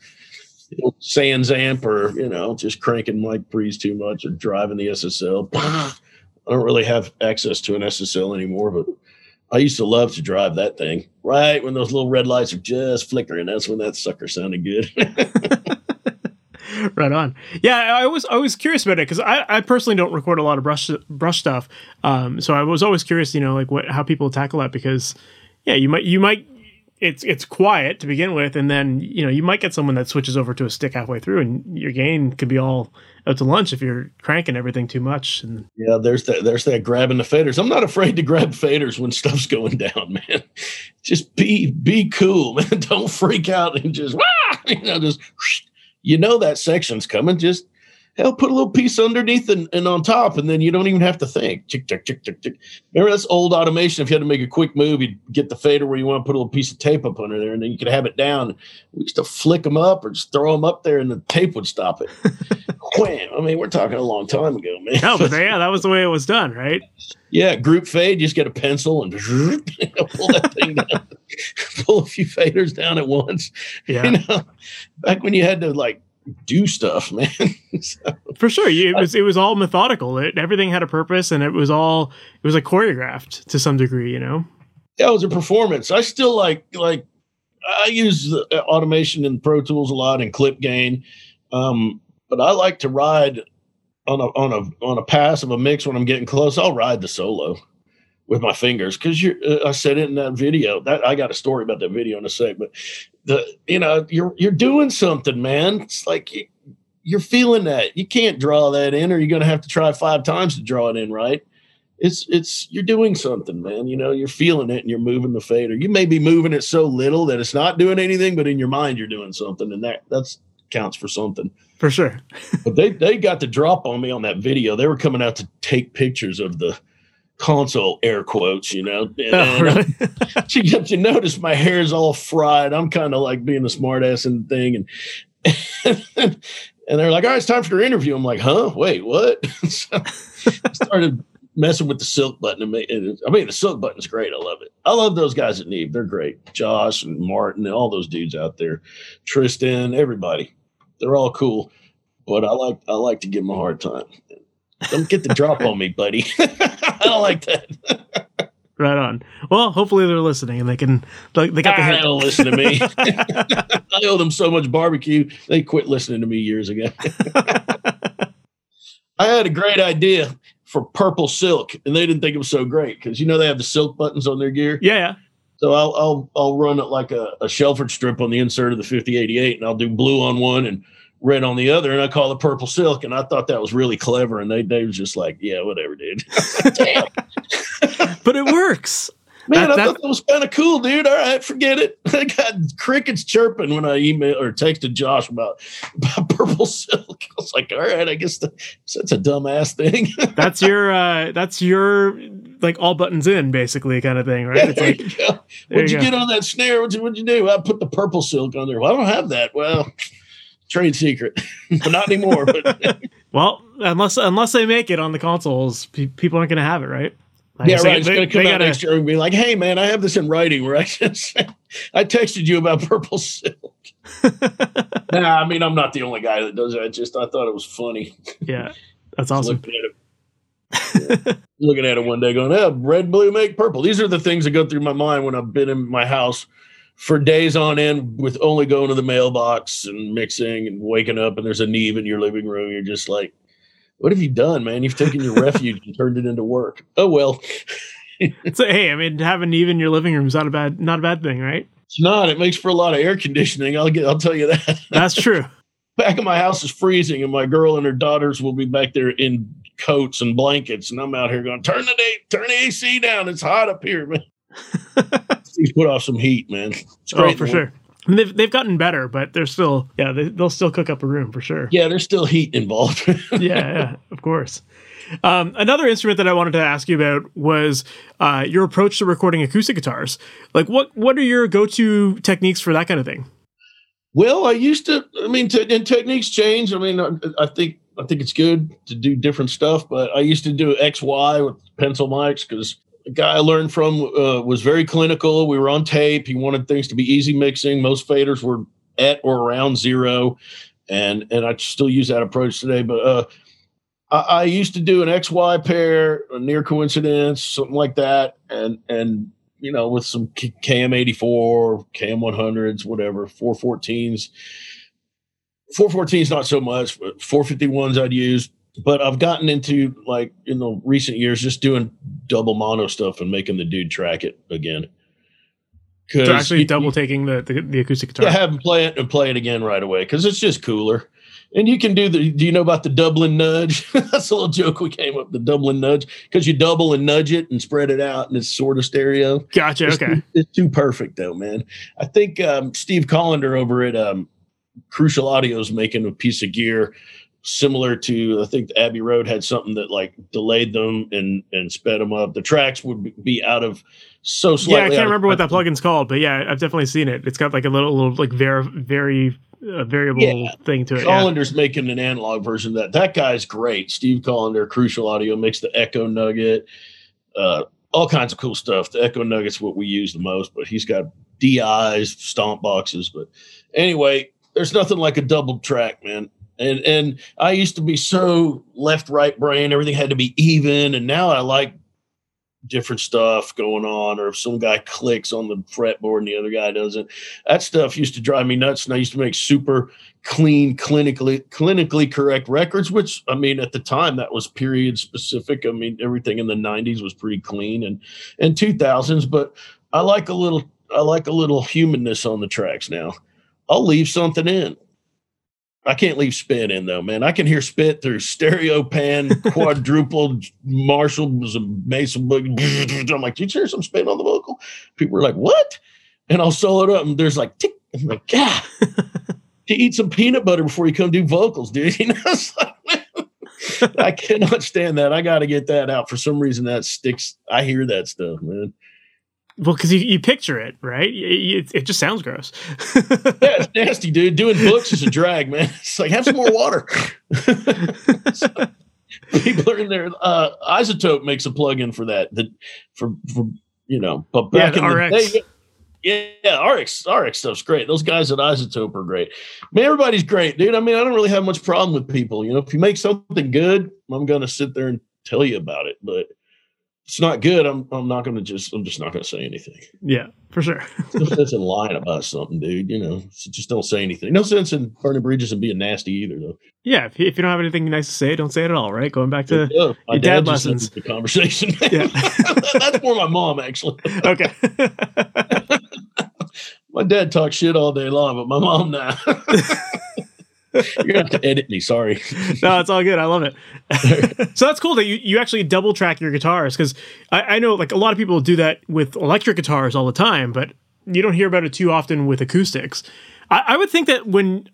Sans amp or, you know, just cranking mic pres too much or driving the SSL. (laughs) I don't really have access to an SSL anymore, but I used to love to drive that thing. Right when those little red lights are just flickering, that's when that sucker sounded good. (laughs) right on. Yeah, I was I was curious about it because I, I personally don't record a lot of brush brush stuff. Um, so I was always curious, you know, like what how people tackle that because yeah, you might you might it's it's quiet to begin with, and then you know you might get someone that switches over to a stick halfway through, and your gain could be all out to lunch if you're cranking everything too much. And yeah, there's that there's that grabbing the faders. I'm not afraid to grab faders when stuff's going down, (laughs) man. Just be be cool, man. (laughs) Don't freak out and just Wah! (laughs) you know just you know that section's coming. Just hell, put a little piece underneath and, and on top, and then you don't even have to think. Chick, chick, chick, chick, chick. Remember that's old automation. If you had to make a quick move, you'd get the fader where you want to put a little piece of tape up under there, and then you could have it down. We used to flick them up or just throw them up there, and the tape would stop it. (laughs) Wham! I mean, we're talking a long time ago, man. No, but yeah, that was the way it was done, right? Yeah, group fade. You just get a pencil and (laughs) pull that thing down, pull a few faders down at once. Yeah, you know, back when you had to like do stuff, (laughs) man. so, For sure, it was it was all methodical. It, everything had a purpose, and it was all it was like choreographed to some degree. You know. Yeah, it was a performance. I still like like I use automation in Pro Tools a lot and clip gain, um, but I like to ride on a on a on a pass of a mix when I'm getting close. I'll ride the solo with my fingers because you uh, I said it in that video that I got a story about that video in a sec, but the you know you're you're doing something, man. It's like you, you're feeling that you can't draw that in, or you're going to have to try five times to draw it in, right? It's it's you're doing something, man. You know you're feeling it and you're moving the fader. You may be moving it so little that it's not doing anything, but in your mind you're doing something, and that that's counts for something for sure. (laughs) but they they got the drop on me on that video. They were coming out to take pictures of the console, air quotes, you know. (laughs) Oh, and, oh, really? (laughs) (laughs) you get you notice my hair's all fried. I'm kind of like being a smartass and thing, and and they're like, "All right, it's time for your interview." I'm like, "Huh? Wait, what?" so I started messing with the silk button. And I mean, the silk button's great. I love it. I love those guys at Neve. They're great. Josh and Martin and all those dudes out there. Tristan, everybody they're all cool, but I like I like to give them a hard time. Don't get the drop on me, buddy. (laughs) I don't like that. right on. Well, hopefully they're listening and they can they got the ah, hint. don't listen to me. (laughs) (laughs) I owe them so much barbecue. They quit listening to me years ago. I had a great idea for purple silk, and they didn't think it was so great because you know they have the silk buttons on their gear. Yeah, yeah. So I'll I'll I'll run it like a, a Shelford strip on the insert of the 5088, and I'll do blue on one and red on the other, and I call it purple silk. And I thought that was really clever, and they they was just like, yeah, whatever, dude. (laughs) (laughs) but it works. Man, that, I thought that was kind of cool, dude. All right, forget it. (laughs) I got crickets chirping when I emailed or texted Josh about, about purple silk. I was like, all right, I guess the, that's a dumbass thing. that's your uh that's your like all buttons in basically kind of thing, right? Yeah, there like, you go. What'd you, you get on that snare? What'd you, what'd you do? I put the purple silk on there. Well, I don't have that. Well, trade secret, (laughs) but not anymore. But (laughs) well, unless unless they make it on the consoles, pe- people aren't going to have it, right? Like yeah, right. It's going to come out gotta, next year and be like, "Hey, man, I have this in writing where I (laughs) just I texted you about purple silk." nah, I mean, I'm not the only guy that does that. Just I thought it was funny. Yeah, that's awesome. Looking at, yeah. looking at it one day, going, "Yeah, red, blue, make purple." These are the things that go through my mind when I've been in my house for days on end with only going to the mailbox and mixing and waking up and there's a Neve in your living room. You're just like, what have you done, man? You've taken your refuge and turned it into work. Oh well. (laughs) so hey, I mean, having Neve in your living room is not a bad not a bad thing, right? It's not. It makes for a lot of air conditioning. I'll get. I'll tell you that. (laughs) That's true. Back of my house is freezing, and my girl and her daughters will be back there in coats and blankets, and I'm out here going, "Turn the day, turn the AC down. It's hot up here, man." (laughs) Please put off some heat, man. It's great. Oh, for sure. I mean, they've they've gotten better, but they're still yeah they, will still cook up a room for sure. Yeah, there's still heat involved. (laughs) yeah, yeah, of course. Um, another instrument that I wanted to ask you about was uh, your approach to recording acoustic guitars. Like, what what are your go to techniques for that kind of thing? Well, I used to. I mean, t- and techniques change. I mean, I, I, think I think it's good to do different stuff. But I used to do X Y with pencil mics because the guy I learned from uh, was very clinical. We were on tape. He wanted things to be easy mixing. Most faders were at or around zero, and and I still use that approach today. But uh, I, I used to do an XY pair, a near coincidence, something like that, and and you know with some KM84, KM100s, whatever, 414s. 414s not so much, but 451s I'd use but I've gotten into like in the recent years just doing double mono stuff and making the dude track it again. So actually double taking the, the, the acoustic guitar. Yeah, have him play it and play it again right away because it's just cooler. And you can do the. Do you know about the Dublin nudge? (laughs) That's a little joke we came up. The Dublin nudge because you double and nudge it and spread it out, and it's sort of stereo. Gotcha. It's okay. Too, it's too perfect though, man. I think um, Steve Collender over at um, Crucial Audio is making a piece of gear similar to I think the Abbey Road had something that like delayed them and and sped them up. The tracks would be out of so slightly. Yeah, I can't remember what that plugin's called, but yeah, I've definitely seen it. It's got like a little, little like very very uh, variable yeah. thing to it. Collender's yeah. making an analog version of that. That guy's great. Steve Collender, Crucial Audio makes the Echo Nugget. Uh, all kinds of cool stuff. The Echo Nugget's what we use the most, but he's got DIs, stomp boxes. But anyway, there's nothing like a double track, man and and I used to be so left right brain, everything had to be even, and now I like different stuff going on, or if some guy clicks on the fretboard and the other guy doesn't. That stuff used to drive me nuts, and I used to make super clean, clinically clinically correct records. Which I mean, at the time, that was period specific. I mean, everything in the '90s was pretty clean, and and 2000s. But I like a little, I like a little humanness on the tracks now. I'll leave something in. I can't leave spit in though, man. I can hear spit through stereo pan, (laughs) quadruple Marshall was a Mason. (laughs) I'm like, did you hear some spit on the vocal? People are like, what? And I'll solo it up, and there's like, tick. I'm like, yeah. (laughs) you eat some peanut butter before you come do vocals, dude. You know, like, I cannot stand that. I got to get that out. For some reason, that sticks. I hear that stuff, man. Well, because you, you picture it, right? It, it just sounds gross. (laughs) yeah, it's nasty, dude. Doing books is a drag, man. (laughs) It's like have some more water. (laughs) so, people are in there. Uh, iZotope makes a plug-in for that. That for for you know, but back yeah, in RX. the day. Yeah, yeah, RX RX stuff's great. Those guys at iZotope are great. Man, everybody's great, dude. I mean, I don't really have much problem with people. You know, if you make something good, I'm gonna sit there and tell you about it. But it's not good, I'm I'm not gonna just I'm just not gonna say anything. Yeah, for sure. (laughs) no sense in lying about something, dude. You know, so just don't say anything. No sense in burning bridges and being nasty either, though. Yeah, if you, if you don't have anything nice to say, don't say it at all. Right? Going back to yeah, your dad, dad lessons. The conversation. (laughs) Yeah, (laughs) that's more my mom actually. Okay. my dad talks shit all day long, but my mom now. (laughs) You're gonna have to edit me. Sorry. no, it's all good. I love it. (laughs) so that's cool that you, you actually double track your guitars because I, I know like a lot of people do that with electric guitars all the time, but you don't hear about it too often with acoustics. I, I would think that when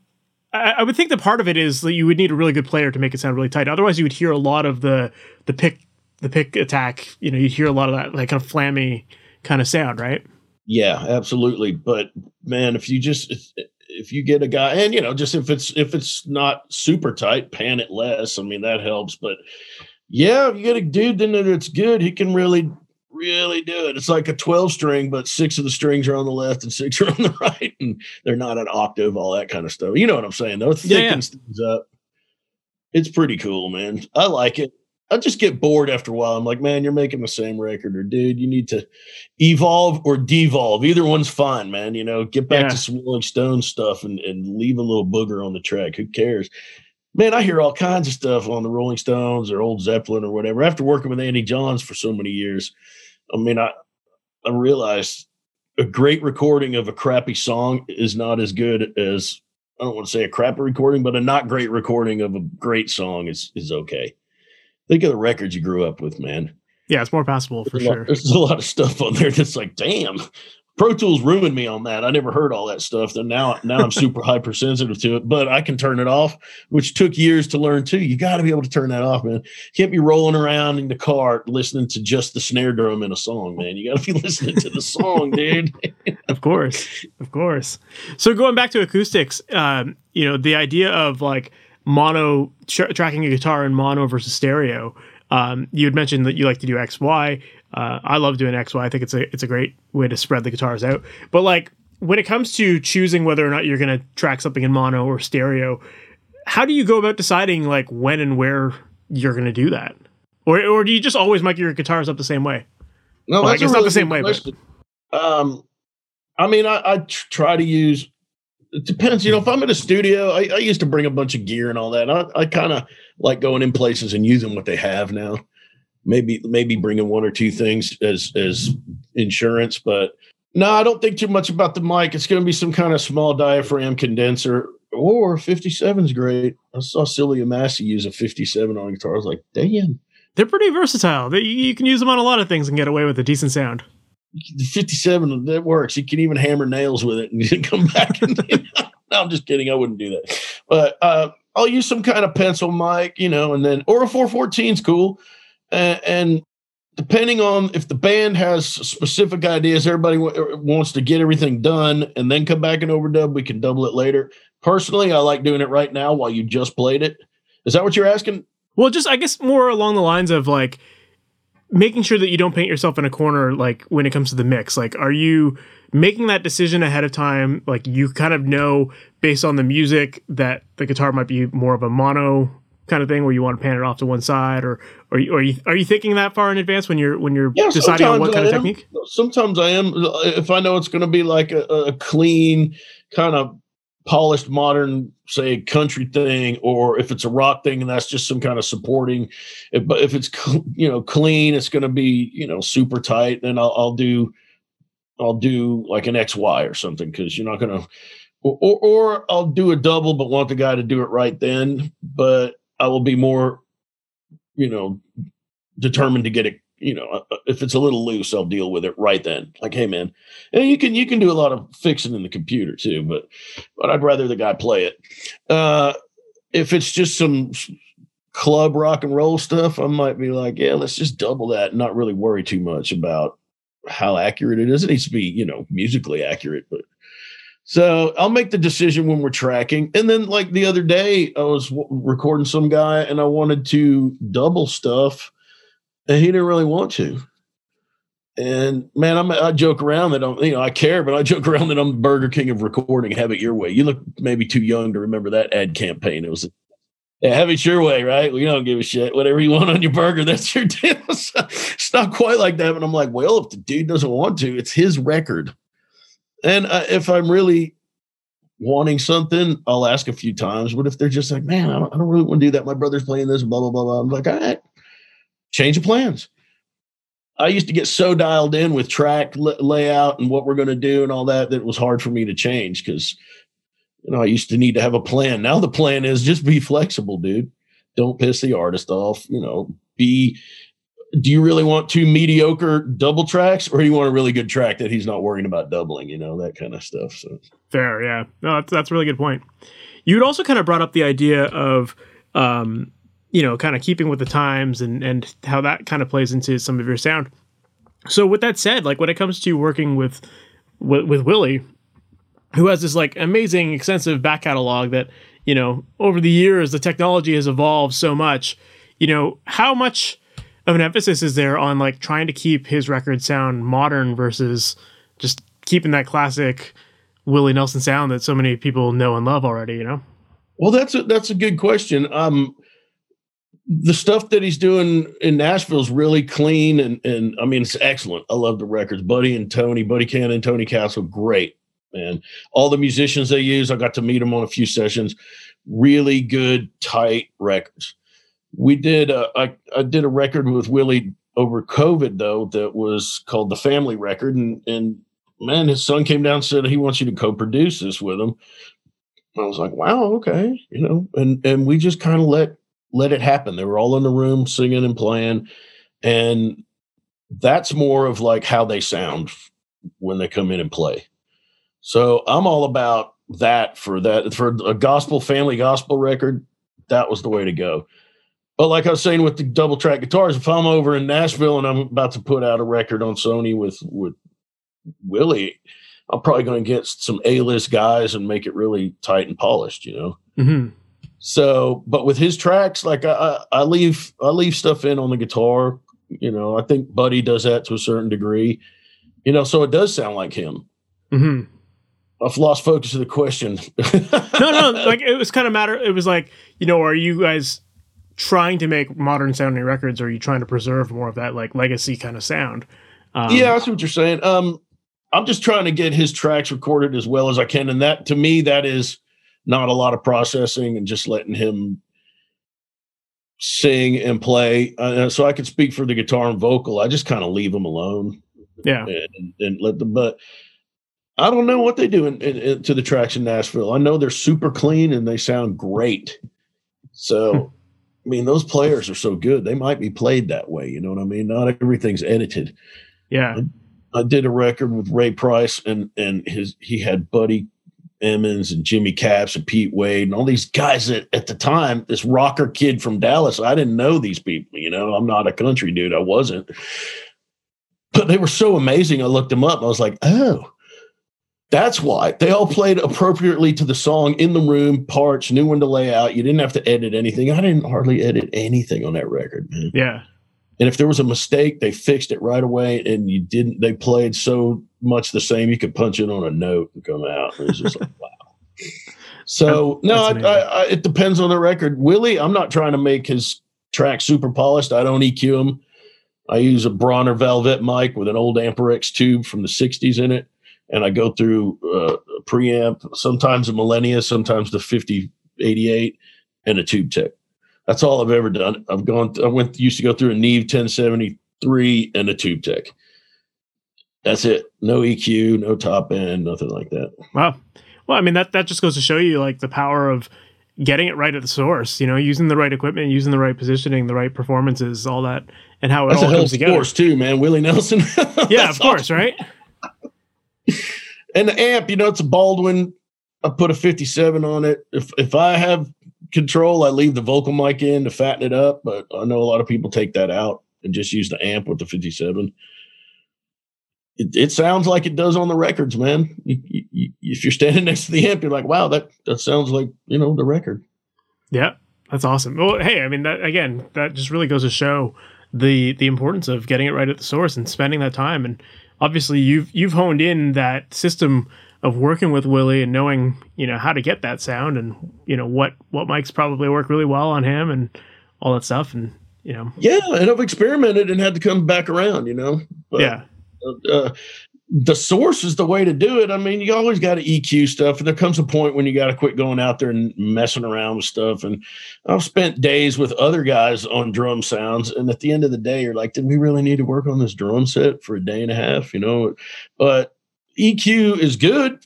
I, I would think that part of it is that you would need a really good player to make it sound really tight. Otherwise, you would hear a lot of the the pick the pick attack. You know, you'd hear a lot of that like kind of flammy kind of sound, right? Yeah, absolutely. But man, if you just if you get a guy and you know just if it's if it's not super tight pan it less. I mean that helps but yeah if you get a dude then it's good he can really really do it. It's like a 12 string but six of the strings are on the left and six (laughs) are on the right and they're not an octave all that kind of stuff. You know what i'm saying though? It thickens yeah, yeah. things up. It's pretty cool man. I like it I just get bored after a while. I'm like, man, you're making the same record, or dude, you need to evolve or devolve. Either one's fine, man. You know, get back yeah. to some Rolling Stone stuff and, and leave a little booger on the track. Who cares? Man, I hear all kinds of stuff on the Rolling Stones or old Zeppelin or whatever. After working with Andy Johns for so many years, I mean, I I realized a great recording of a crappy song is not as good as I don't want to say a crappy recording, but a not great recording of a great song is is okay think of the records you grew up with, man. Yeah, it's more passable for there's sure. Lot, there's a lot of stuff on there that's like, damn, Pro Tools ruined me on that. I never heard all that stuff. And now, now I'm super hypersensitive to it, but I can turn it off, which took years to learn too. You got to be able to turn that off, man. Can't be rolling around in the car listening to just the snare drum in a song, man. You got to be (laughs) listening to the song, dude. (laughs) of course, of course. So going back to acoustics, um, you know, the idea of like mono tra- tracking a guitar in mono versus stereo. Um, you had mentioned that you like to do X Y. Uh, I love doing X Y. I think it's a it's a great way to spread the guitars out. But like when it comes to choosing whether or not you're going to track something in mono or stereo, how do you go about deciding like when and where you're going to do that? Or or do you just always mic your guitars up the same way? No, well, that's really not the same way. But... Um, I mean, I, I try to use. It depends, you know. If I'm in a studio, I, I used to bring a bunch of gear and all that. I, I kind of like going in places and using what they have now. Maybe maybe bringing one or two things as as insurance but no i don't think too much about the mic. It's going to be some kind of small diaphragm condenser. Or 57 is great. I saw Sylvia Massy use a 57 on guitar. I was like damn. They're pretty versatile. They, you can use them on a lot of things and get away with a decent sound the 57 that works you can even hammer nails with it and (laughs) come back and (laughs) no i'm just kidding i wouldn't do that but uh, i'll use some kind of pencil mic you know and then or a 414 is cool and, depending on if the band has specific ideas, everybody w- er, wants to get everything done and then come back and overdub. We can double it later. Personally, I like doing it right now while you just played it. Is that what you're asking? Well, just I guess more along the lines of like making sure that you don't paint yourself in a corner like when it comes to the mix. Like are you making that decision ahead of time? Like you kind of know based on the music that the guitar might be more of a mono kind of thing where you want to pan it off to one side or or, are you are you thinking that far in advance when you're when you're yeah, deciding on what kind of technique? Sometimes i am if i know it's going to be like a, a, clean kind of polished modern say country thing or if it's a rock thing and that's just some kind of supporting if, but if it's you know clean it's going to be you know super tight then i'll, I'll do i'll do like an xy or something because you're not going to or, or I'll do a double, but want the guy to do it right then. But I will be more, you know, determined to get it. You know, uh, uh, if it's a little loose, I'll deal with it right then. Like, hey, man, and you can you can do a lot of fixing in the computer too, but but I'd rather the guy play it. Uh, if it's just some club rock and roll stuff, I might be like, yeah, let's just double that, and not really worry too much about how accurate it is. It needs to be, you know, musically accurate, but so I'll make the decision when we're tracking. And then, like the other day, I was w- recording some guy and I wanted to double stuff, and he didn't really want to. And man, I'm, I joke around that I'm, you know, I care, but I joke (laughs) around that I'm the Burger King of recording. Have it your way. You look maybe too young to remember that ad campaign. It was, yeah, have it your way, right? We don't give a shit. Whatever you want on your burger, (laughs) that's your deal. (laughs) it's not quite like that. But I'm like, well, if the dude doesn't want to, it's his record. And uh, if I'm really wanting something, I'll ask a few times. But if they're just like, man, I don't, I don't really want to do that. My brother's playing this, blah, blah, blah, blah. I'm like, all right, change of plans. I used to get so dialed in with track layout and what we're going to do and all that that it was hard for me to change because, you know, I used to need to have a plan. Now the plan is just be flexible, dude. Don't piss the artist off. You know, be do you really want two mediocre double tracks or do you want a really good track that he's not worrying about doubling you know that kind of stuff so fair yeah no that's, that's a really good point you had also kind of brought up the idea of um, you know kind of keeping with the times and and how that kind of plays into some of your sound so with that said like when it comes to working with with, with willie who has this like amazing extensive back catalog that you know over the years the technology has evolved so much you know how much of an emphasis is there on like trying to keep his record sound modern versus just keeping that classic Willie Nelson sound that so many people know and love already, you know? Well, that's a that's a good question. Um the stuff that he's doing in Nashville is really clean and and I mean it's excellent. I love the records. Buddy and Tony, Buddy Cannon, and Tony Castle, great, man. All the musicians they use, I got to meet them on a few sessions. Really good, tight records we did a, I, I did a record with Willie over COVID though that was called the Family Record, and and man, his son came down and said he wants you to co-produce this with him. I was like, wow, okay, you know, and and we just kind of let let it happen. They were all in the room singing and playing, and that's more of like how they sound when they come in and play. So I'm all about that for that for a gospel family gospel record. That was the way to go. But like I was saying with the double track guitars, if I'm over in Nashville and I'm about to put out a record on Sony with with Willie, I'm probably going to get some A-list guys and make it really tight and polished, you know. Mm-hmm. So, but with his tracks, like I, I leave I leave stuff in on the guitar. You know, I think Buddy does that to a certain degree. You know, so it does sound like him. Mm-hmm. I've lost focus of the question. no, no, (laughs) like it was kind of matter. It was like, you know, are you guys trying to make modern sounding records, or are you trying to preserve more of that like legacy kind of sound? Um, yeah, that's what you're saying. Um, I'm just trying to get his tracks recorded as well as I can, and that to me, that is not a lot of processing and just letting him sing and play. Uh, so I could speak for the guitar and vocal. I just kind of leave them alone. Yeah, and, and let them. But I don't know what they do in, in, in, to the tracks in Nashville. I know they're super clean and they sound great. So, hmm. I mean, those players are so good. They might be played that way. You know what I mean? Not everything's edited. Yeah. I, I did a record with Ray Price and and his he had Buddy Emmons and Jimmy Capps and Pete Wade and all these guys that at the time, this rocker kid from Dallas, I didn't know these people. You know, I'm not a country dude. I wasn't. But they were so amazing. I looked them up. I was like, oh, that's why they all played appropriately to the song in the room, parts, new one to lay out. You didn't have to edit anything. I didn't hardly edit anything on that record, man. Yeah. And if there was a mistake, they fixed it right away. And you didn't, they played so much the same, you could punch it on a note and come out. It was just like, (laughs) wow. So, no, I, I, I, it depends on the record. Willie, I'm not trying to make his track super polished. I don't EQ him. I use a Brauner Valvet mic with an old Amperex tube from the 60s in it and I go through uh, a preamp, sometimes a Millennia, sometimes the 5088, and a Tube-Tech. That's all I've ever done. I've gone, I went, used to go through a Neve 1073 and a Tube-Tech. That's it. No EQ, no top end, nothing like that. Wow. Well, I mean, that, that just goes to show you like the power of getting it right at the source, you know, using the right equipment, using the right positioning, the right performances, all that, and how it That's all comes together. Force too, man. Willie Nelson. (laughs) yeah, of course, right? and the amp, you know, it's a Baldwin. I put a 57 on it. If if I have control, I leave the vocal mic in to fatten it up, but I know a lot of people take that out and just use the amp with the 57. It, it sounds like it does on the records, man. If you're standing (laughs) next to the amp, you're like, wow, that that sounds like you know the record. Yeah, that's awesome. Well, hey, I mean, that again, that just really goes to show the the importance of getting it right at the source and spending that time and obviously you've you've honed in that system of working with Willie and knowing you know how to get that sound and you know what what mics probably work really well on him and all that stuff and you know yeah and I've experimented and had to come back around you know but, yeah uh, the source is the way to do it. I mean, you always got to EQ stuff, and there comes a point when you got to quit going out there and messing around with stuff. And I've spent days with other guys on drum sounds, and at the end of the day, you're like, did we really need to work on this drum set for a day and a half? You know, but EQ is good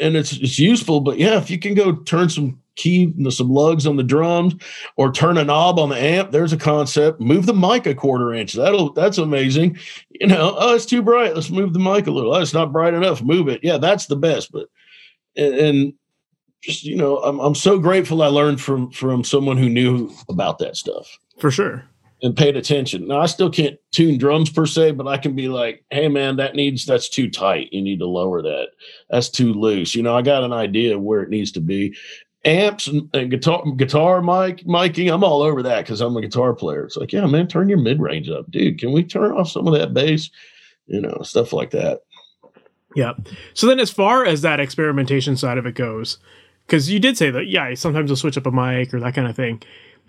and it's it's useful. But yeah, if you can go turn some key some lugs on the drums or turn a knob on the amp there's a concept. Move the mic a quarter inch. That'll that's amazing. You know oh it's too bright. Let's move the mic a little. Oh, it's not bright enough. Move it. Yeah that's the best but and, and just you know I'm, I'm so grateful i learned from from someone who knew about that stuff. For sure and paid attention. Now I still can't tune drums per se, but I can be like, "Hey man, that needs that's too tight. You need to lower that. That's too loose." You know, I got an idea where it needs to be, amps and, and guitar guitar mic miking i'm all over that because i'm a guitar player it's like yeah man turn your mid-range up dude can we turn off some of that bass you know stuff like that yeah so then as far as that experimentation side of it goes because you did say that yeah sometimes you'll switch up a mic or that kind of thing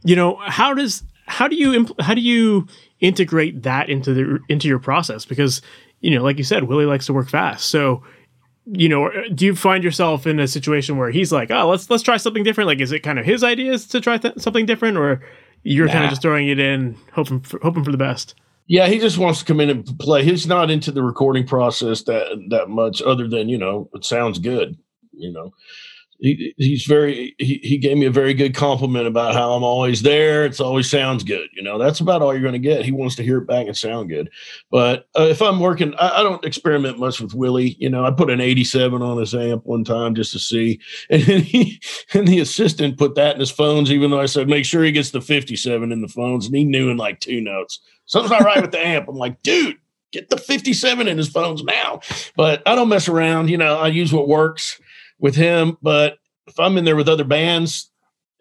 you know how does how do you impl- how do you integrate that into the into your process because you know like you said willie likes to work fast so you know, uh, do you find yourself in a situation where he's like, "Oh, let's let's try something different"? Like, is it kind of his ideas to try th- something different, or you're nah. kind of just throwing it in, hoping for, hoping for the best? Yeah, he just wants to come in and play. He's not into the recording process that that much, other than you know, it sounds good. You know, he, he's very he, he gave me a very good compliment about how I'm always there. It's always sounds good. You know, that's about all you're going to get. He wants to hear it back and sound good. But uh, if I'm working, I, I, don't experiment much with Willie. You know, I put an 87 on his amp one time just to see, (laughs) and he and the assistant put that in his phones. Even though I said make sure he gets the 57 in the phones, and he knew in like two notes something's not right with the amp. I'm like, dude. Get the 57 in his phones now. But I don't mess around. You know, I use what works with him. But if I'm in there with other bands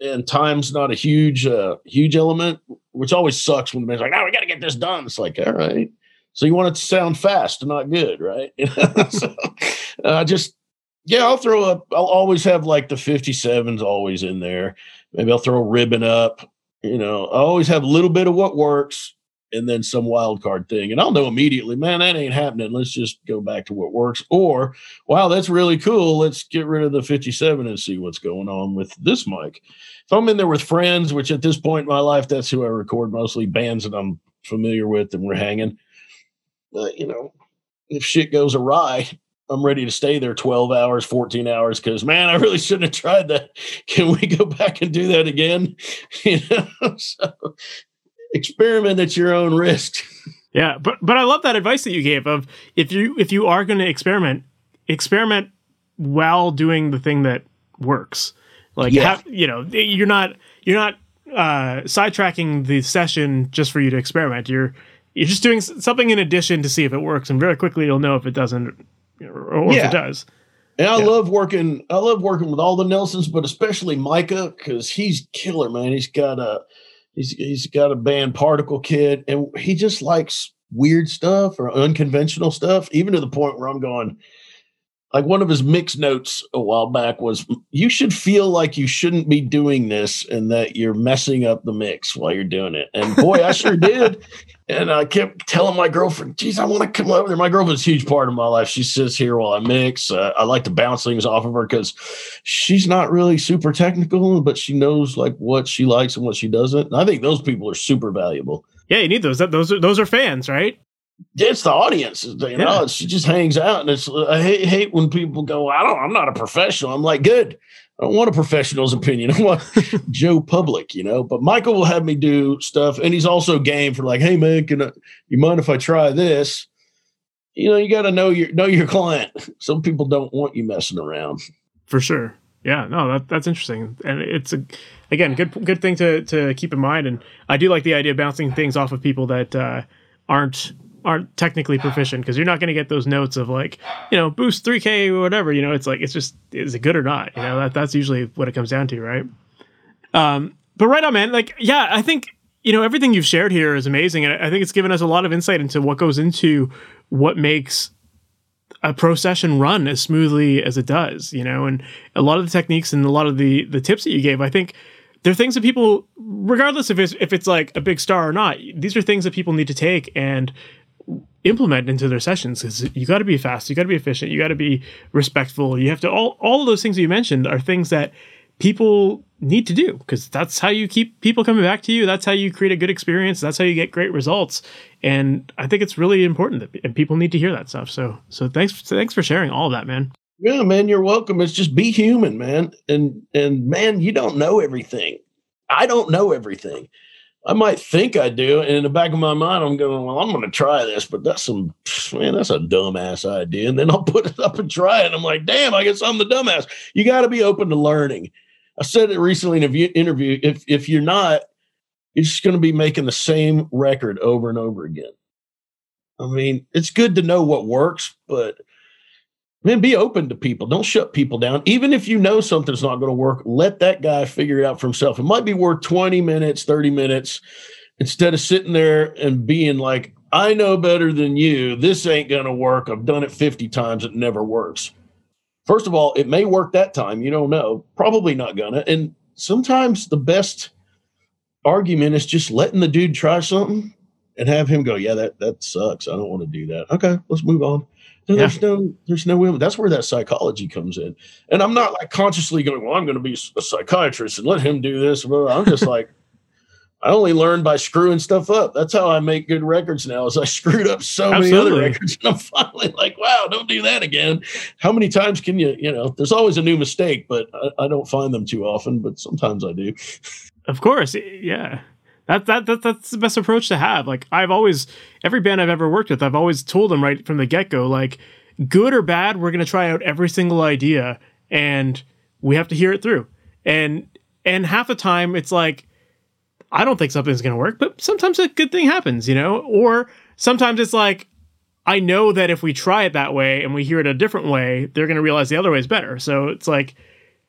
and time's not a huge, uh, huge element, which always sucks when the band's like, "Oh, we got to get this done." It's like, all right. So you want it to sound fast and not good, right? (laughs) (laughs) so, uh, just yeah, I'll throw up. I'll always have like the 57s always in there. Maybe I'll throw a ribbon up. You know, I always have a little bit of what works and then some wild card thing. And I'll know immediately, man, that ain't happening. Let's just go back to what works. Or, wow, that's really cool. Let's get rid of the 57 and see what's going on with this mic. If I'm in there with friends, which at this point in my life, that's who I record mostly bands that I'm familiar with and we're hanging. Uh, you know, if shit goes awry, I'm ready to stay there 12 hours, 14 hours because man, I really shouldn't have tried that. (laughs) Can we go back and do that again? (laughs) You know, (laughs) so experiment at your own risk. (laughs) Yeah, but but I love that advice that you gave of if you if you are going to experiment, experiment while doing the thing that works. Like yeah. have, you know, you're not you're not uh, sidetracking the session just for you to experiment. You're you're just doing something in addition to see if it works, and very quickly you'll know if it doesn't or yeah. if it does. And I yeah. love working. I love working with all the Nelsons, but especially Micah because he's killer, man. He's got a He's he's got a band Particle Kid, and he just likes weird stuff or unconventional stuff, even to the point where I'm going, like one of his mix notes a while back was you should feel like you shouldn't be doing this and that you're messing up the mix while you're doing it. And boy, I sure (laughs) did. And I kept telling my girlfriend, geez, I want to come over there. My girlfriend's a huge part of my life. She sits here while I mix. Uh, I like to bounce things off of her because she's not really super technical, but she knows like what she likes and what she doesn't. And I think those people are super valuable. Yeah, you need those. Those are those are fans, right? It's the audience. You know, yeah. she just hangs out, and it's. I hate, hate when people go. I don't. I'm not a professional. I'm like, good. I don't want a professional's opinion. I want (laughs) Joe Public, you know. But Micah will have me do stuff, and he's also game for like, hey man, can I, you mind if I try this? You know, you got to know your know your client. Some people don't want you messing around. For sure. Yeah. No, that that's interesting, and it's a again good good thing to to keep in mind. And I do like the idea of bouncing things off of people that uh, aren't aren't technically proficient because you're not going to get those notes of like you know boost 3k or whatever you know it's like it's just is it good or not? You know that that's usually what it comes down to right? Um but right on man like yeah i think you know everything you've shared here is amazing and i think it's given us a lot of insight into what goes into what makes a pro session run as smoothly as it does you know and a lot of the techniques and a lot of the the tips that you gave i think they're things that people regardless if it's if it's like a big star or not these are things that people need to take and implement into their sessions because you got to be fast you got to be efficient you got to be respectful. You have to all all those things that you mentioned are things that people need to do because that's how you keep people coming back to you that's how you create a good experience that's how you get great results. And i think it's really important that and people need to hear that stuff. So so thanks thanks for sharing all of that man. Yeah man you're welcome. It's just be human man. And and man you don't know everything. I don't know everything I might think I do, and in the back of my mind, I'm going, "Well, I'm going to try this," but that's some man, that's a dumbass idea. And then I'll (laughs) put it up and try it. I'm like, "Damn, I guess I'm the dumbass." You got to be open to learning. I said it recently in an interview. If if you're not, you're just going to be making the same record over and over again. I mean, it's good to know what works, but Man, be open to people. Don't shut people down. Even if you know something's not going to work, let that guy figure it out for himself. It might be worth 20 minutes, 30 minutes, instead of sitting there and being like, I know better than you. This ain't going to work. I've done it 50 times. It never works. First of all, it may work that time. You don't know. Probably not going to. And sometimes the best argument is just letting the dude try something and have him go, Yeah, that, that sucks. I don't want to do that. Okay, let's move on there's yeah. no there's no women. That's where that psychology comes in. And I'm not like consciously going, well, I'm going to be a psychiatrist and let him do this. But I'm just like, (laughs) I only learned by screwing stuff up. That's how I make good records now. Is I screwed up so Absolutely. many other records, and I'm (laughs) finally like, wow, don't do that again. How many times can you? You know, there's always a new mistake, but I, I don't find them too often. But sometimes I do. Of course, yeah. That, that, that that's the best approach to have. Like I've always every band I've ever worked with, I've always told them right from the get go, like good or bad, we're gonna try out every single idea, and we have to hear it through. And and half the time, it's like I don't think something's gonna work, but sometimes a good thing happens, you know. Or sometimes it's like I know that if we try it that way and we hear it a different way, they're gonna realize the other way is better. So it's like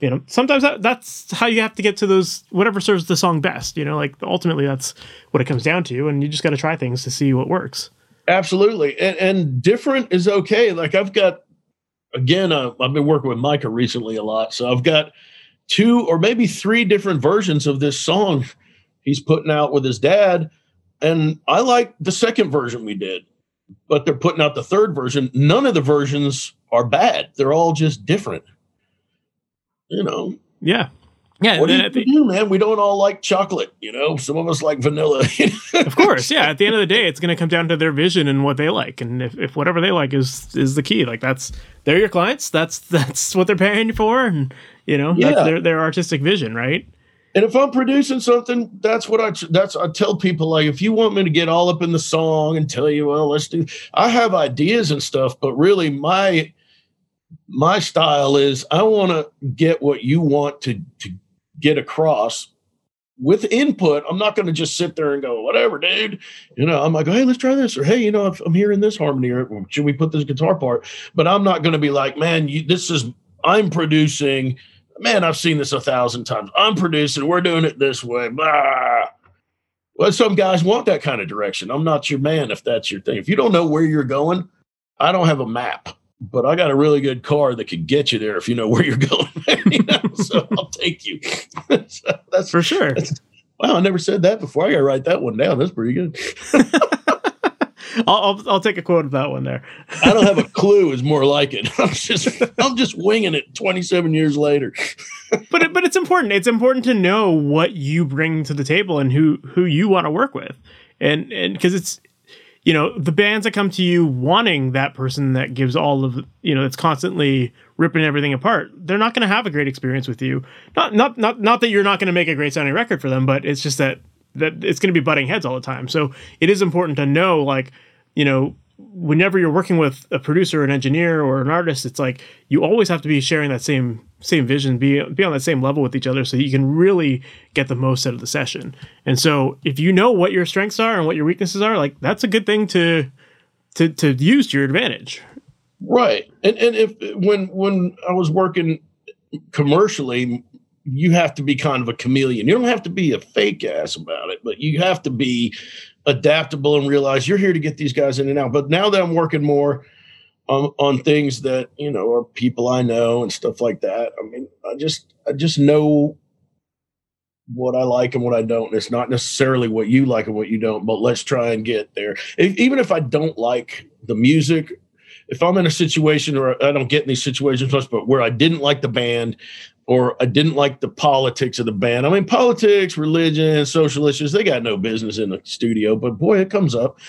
you know sometimes that, that's how you have to get to those whatever serves the song best you know like ultimately that's what it comes down to and you just got to try things to see what works. Absolutely and, and different is okay like i've got again uh, i've been working with micah recently a lot so i've got two or maybe three different versions of this song he's putting out with his dad and i like the second version we did but they're putting out the third version. None of the versions are bad they're all just different you know. Yeah. Yeah, what do you the, do, man? We don't all like chocolate, you know. Some of us like vanilla. (laughs) of course, yeah. At the end of the day, it's going to come down to their vision and what they like, and if, if whatever they like is is the key, like that's they're your clients. That's (laughs) that's what they're paying you for, and you know, yeah. that's their their artistic vision, right? And if I'm producing something, that's what I that's I tell people like if you want me to get all up in the song and tell you, well, let's do. I have ideas and stuff, but really my my style is I want to get what you want to to get across with input. I'm not going to just sit there and go, whatever, dude. You know, I'm like, hey, let's try this, or hey, you know, I'm hearing this harmony, or um, should we put this guitar part? But I'm not going to be like, man, you, this is I'm producing. Man, I've seen this a thousand times. I'm producing. We're doing it this way. Blah. Well, some guys want that kind of direction. I'm not your man if that's your thing. If you don't know where you're going, I don't have a map but I got a really good car that could get you there if you know where you're (laughs) going. you know? So I'll take you. (laughs) so that's for sure. That's, wow, I never said that before. I got to write that one down. That's pretty good. (laughs) I'll, I'll, I'll take a quote of that one there. I don't have a clue. Is more like it. I'm just I'm just winging it. 27 years later. but it, but it's important. It's important to know what you bring to the table and who who you want to work with, and and because it's you know the bands that come to you wanting that person that gives all of you know that's constantly ripping everything apart they're not going to have a great experience with you. Not not not not that you're not going to make a great sounding record for them but it's just that that it's going to be butting heads all the time. So it is important to know like you know whenever you're working with a producer, an engineer, or an artist, it's like you always have to be sharing that same same vision, be be on that same level with each other, so you can really get the most out of the session. And so, if you know what your strengths are and what your weaknesses are, like that's a good thing to to to use to your advantage. Right. And and if when when I was working commercially, you have to be kind of a chameleon. You don't have to be a fake ass about it, but you have to be adaptable and realize you're here to get these guys in and out. But now that I'm working more on, things that, you know, are people I know and stuff like that, I mean, I just, I just know what I like and what I don't. And it's not necessarily what you like and what you don't, but let's try and get there. If, even if I don't like the music, if I'm in a situation or I don't get in these situations much, but where I didn't like the band, or I didn't like the politics of the band. I mean, politics, religion, social issues, they got no business in the studio, but boy, it comes up.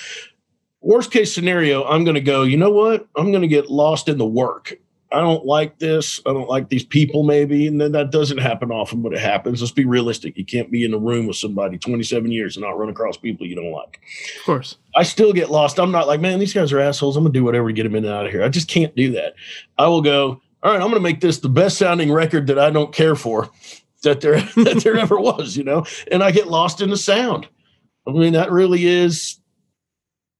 Worst case scenario, I'm going to go, you know what? I'm going to get lost in the work. I don't like this. I don't like these people, maybe. And then that doesn't happen often, but it happens. Let's be realistic. You can't be in a room with somebody 27 years and not run across people you don't like. Of course. I still get lost. I'm not like, man, these guys are assholes. I'm going to do whatever to get them in and out of here. I just can't do that. I will go, all right, I'm going to make this the best sounding record that I don't care for that there (laughs) that there ever was, you know. And I get lost in the sound. I mean, that really is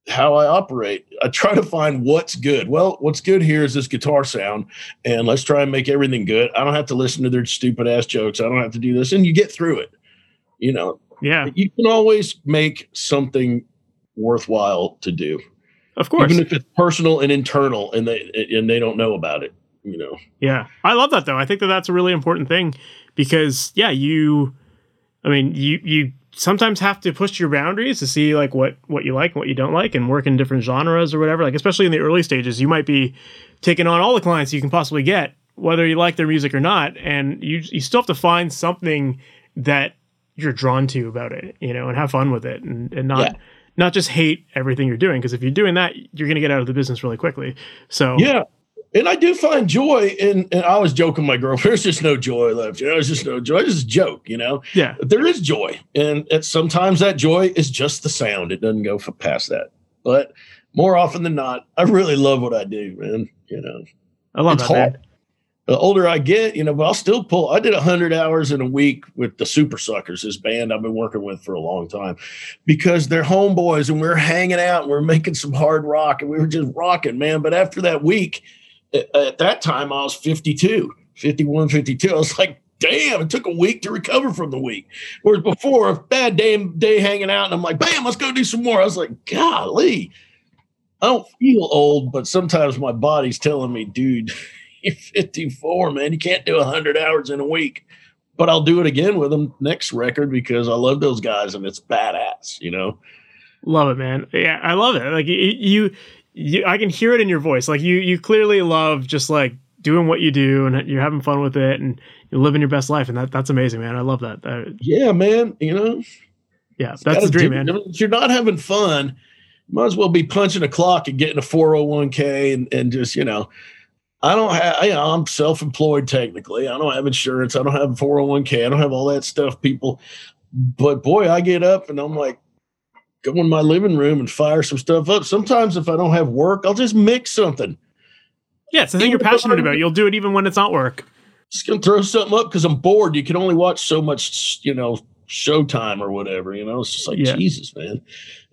how I operate. I try to find what's good. Well, what's good here is this guitar sound, and let's try and make everything good. I don't have to listen to their stupid ass jokes. I don't have to do this, and you get through it. You know, yeah. You can always make something worthwhile to do. Of course, even if it's personal and internal, and they and they don't know about it you know. Yeah, I love that though. I think that that's a really important thing because yeah, you, I mean, you you sometimes have to push your boundaries to see like what what you like and what you don't like and work in different genres or whatever. Like especially in the early stages, you might be taking on all the clients you can possibly get, whether you like their music or not, and you you still have to find something that you're drawn to about it, you know, and have fun with it and, and not yeah. not just hate everything you're doing. Because if you're doing that, you're gonna get out of the business really quickly. So yeah. And I do find joy in, and I was joking my girlfriend, (laughs) there's just no joy left. You know, it's just no joy. It's just a joke, you know? Yeah. But there is joy. And sometimes that joy is just the sound. It doesn't go past that. But more often than not, I really love what I do, man. You know, I love it's that. Hard. The older I get, you know, but I'll still pull. I did hundred hours in a week with the Supersuckers, this band I've been working with for a long time, because they're homeboys and we are hanging out and we are making some hard rock and we were just rocking, man. But after that week, at that time I was 52, 51, 52. I was like, damn, it took a week to recover from the week. Whereas before, a bad day, day hanging out, and I'm like, bam, let's go do some more. I was like, golly, I don't feel old, but sometimes my body's telling me, dude, (laughs) you're 54, man. You can't do 100 hours in a week. But I'll do it again with them next record because I love those guys and it's badass, you know? Love it, man. Yeah, I love it. Like you, you, I can hear it in your voice. Like you, you clearly love just like doing what you do and you're having fun with it and you're living your best life. And that, that's amazing, man. I love that. Uh, yeah, man. You know, yeah, that's the dream, man. If you're not having fun, might as well be punching a clock and getting a 401k and, and just, you know, I don't have, you know, I'm self employed technically. I don't have insurance. I don't have 401k. I don't have all that stuff, people. But boy, I get up and I'm like, go in my living room and fire some stuff up. Sometimes if I don't have work, I'll just mix something. Yeah, it's the thing you're passionate about. You'll do it even when it's not work. Just gonna throw something up because I'm bored. You can only watch so much, you know, Showtime or whatever. You know, it's just like yeah. Jesus, man.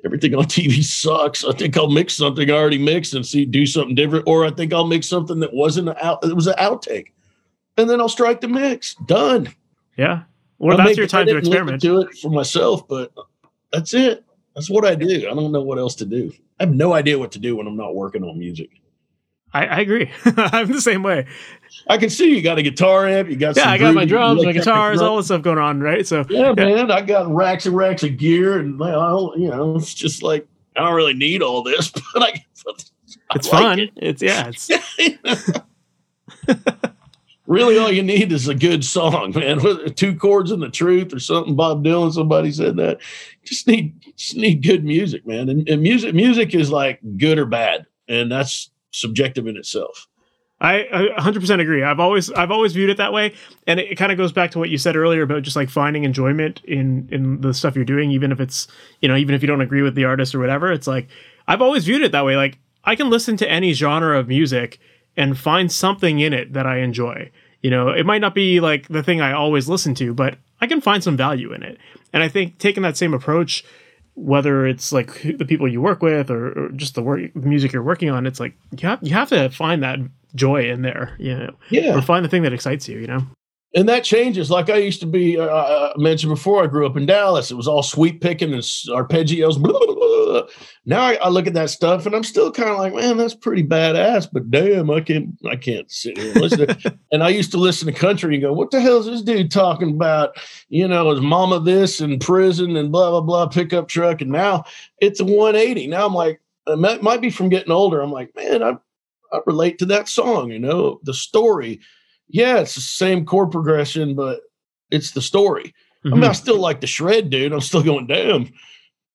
Everything on (laughs) TV sucks. I think I'll mix something I already mixed and see do something different, or I think I'll mix something that wasn't out. It was an outtake, and then I'll strike the mix. Done. Yeah. Well, I that's your time to experiment. Do it for myself, but that's it. That's what I do. I don't know what else to do. I have no idea what to do when I'm not working on music. I, I agree. (laughs) I'm the same way. I can see you got a guitar amp. You got yeah. I got my drums, my guitars, all this stuff going on, right? So yeah, yeah, man. I got racks and racks of gear, and I don't, you know, it's just like I don't really need all this, (laughs) but I. I it's like fun. It. It's yeah. It's (laughs) really all you need is a good song, (laughs) man. Two chords and the truth or something. Bob Dylan, somebody said that. Just need just need good music, man. And, and music music is like good or bad, and that's subjective in itself. I, I 100% agree. I've always I've always viewed it that way, and it, it kind of goes back to what you said earlier about just like finding enjoyment in in the stuff you're doing, even if it's you know even if you don't agree with the artist or whatever. It's like I've always viewed it that way. Like I can listen to any genre of music and find something in it that I enjoy. You know, it might not be like the thing I always listen to, but I can find some value in it. And I think taking that same approach whether it's like the people you work with or, or just the work the music you're working on it's like you have you have to find that joy in there you know yeah or find the thing that excites you you know and that changes. Like i used to be uh, i uh, uh, mentioned before i grew up in dallas. It was all sweep picking and arpeggios. Blah, blah, blah, now I, I, look at that stuff and i'm still kind of like man that's pretty badass but damn i can't i can't sit here and listen (laughs) and i used to listen to country and go what the hell is this dude talking about? You know his mama this in prison and blah blah blah pickup truck. And now it's a 180 now i'm like it might be from getting older. I'm like man i I relate to that song, you know, the story yeah, it's the same chord progression, but it's the story. Mm-hmm. I mean, I mm-hmm. still like the shred, dude. I'm still going, damn,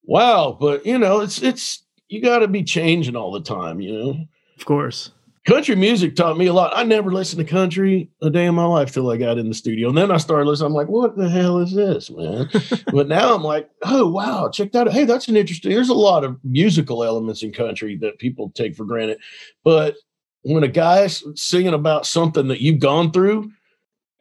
wow. But you know, it's it's you got to be changing all the time, you know. Of course. Country music taught me a lot. I never listened to country a day in my life till I got in the studio. And then I started listening. I'm like, what the hell is this, man? (laughs) but now I'm like, oh wow, check that out. Hey, that's an interesting. There's a lot of musical elements in country that people take for granted. But when a guy's singing about something that you've gone through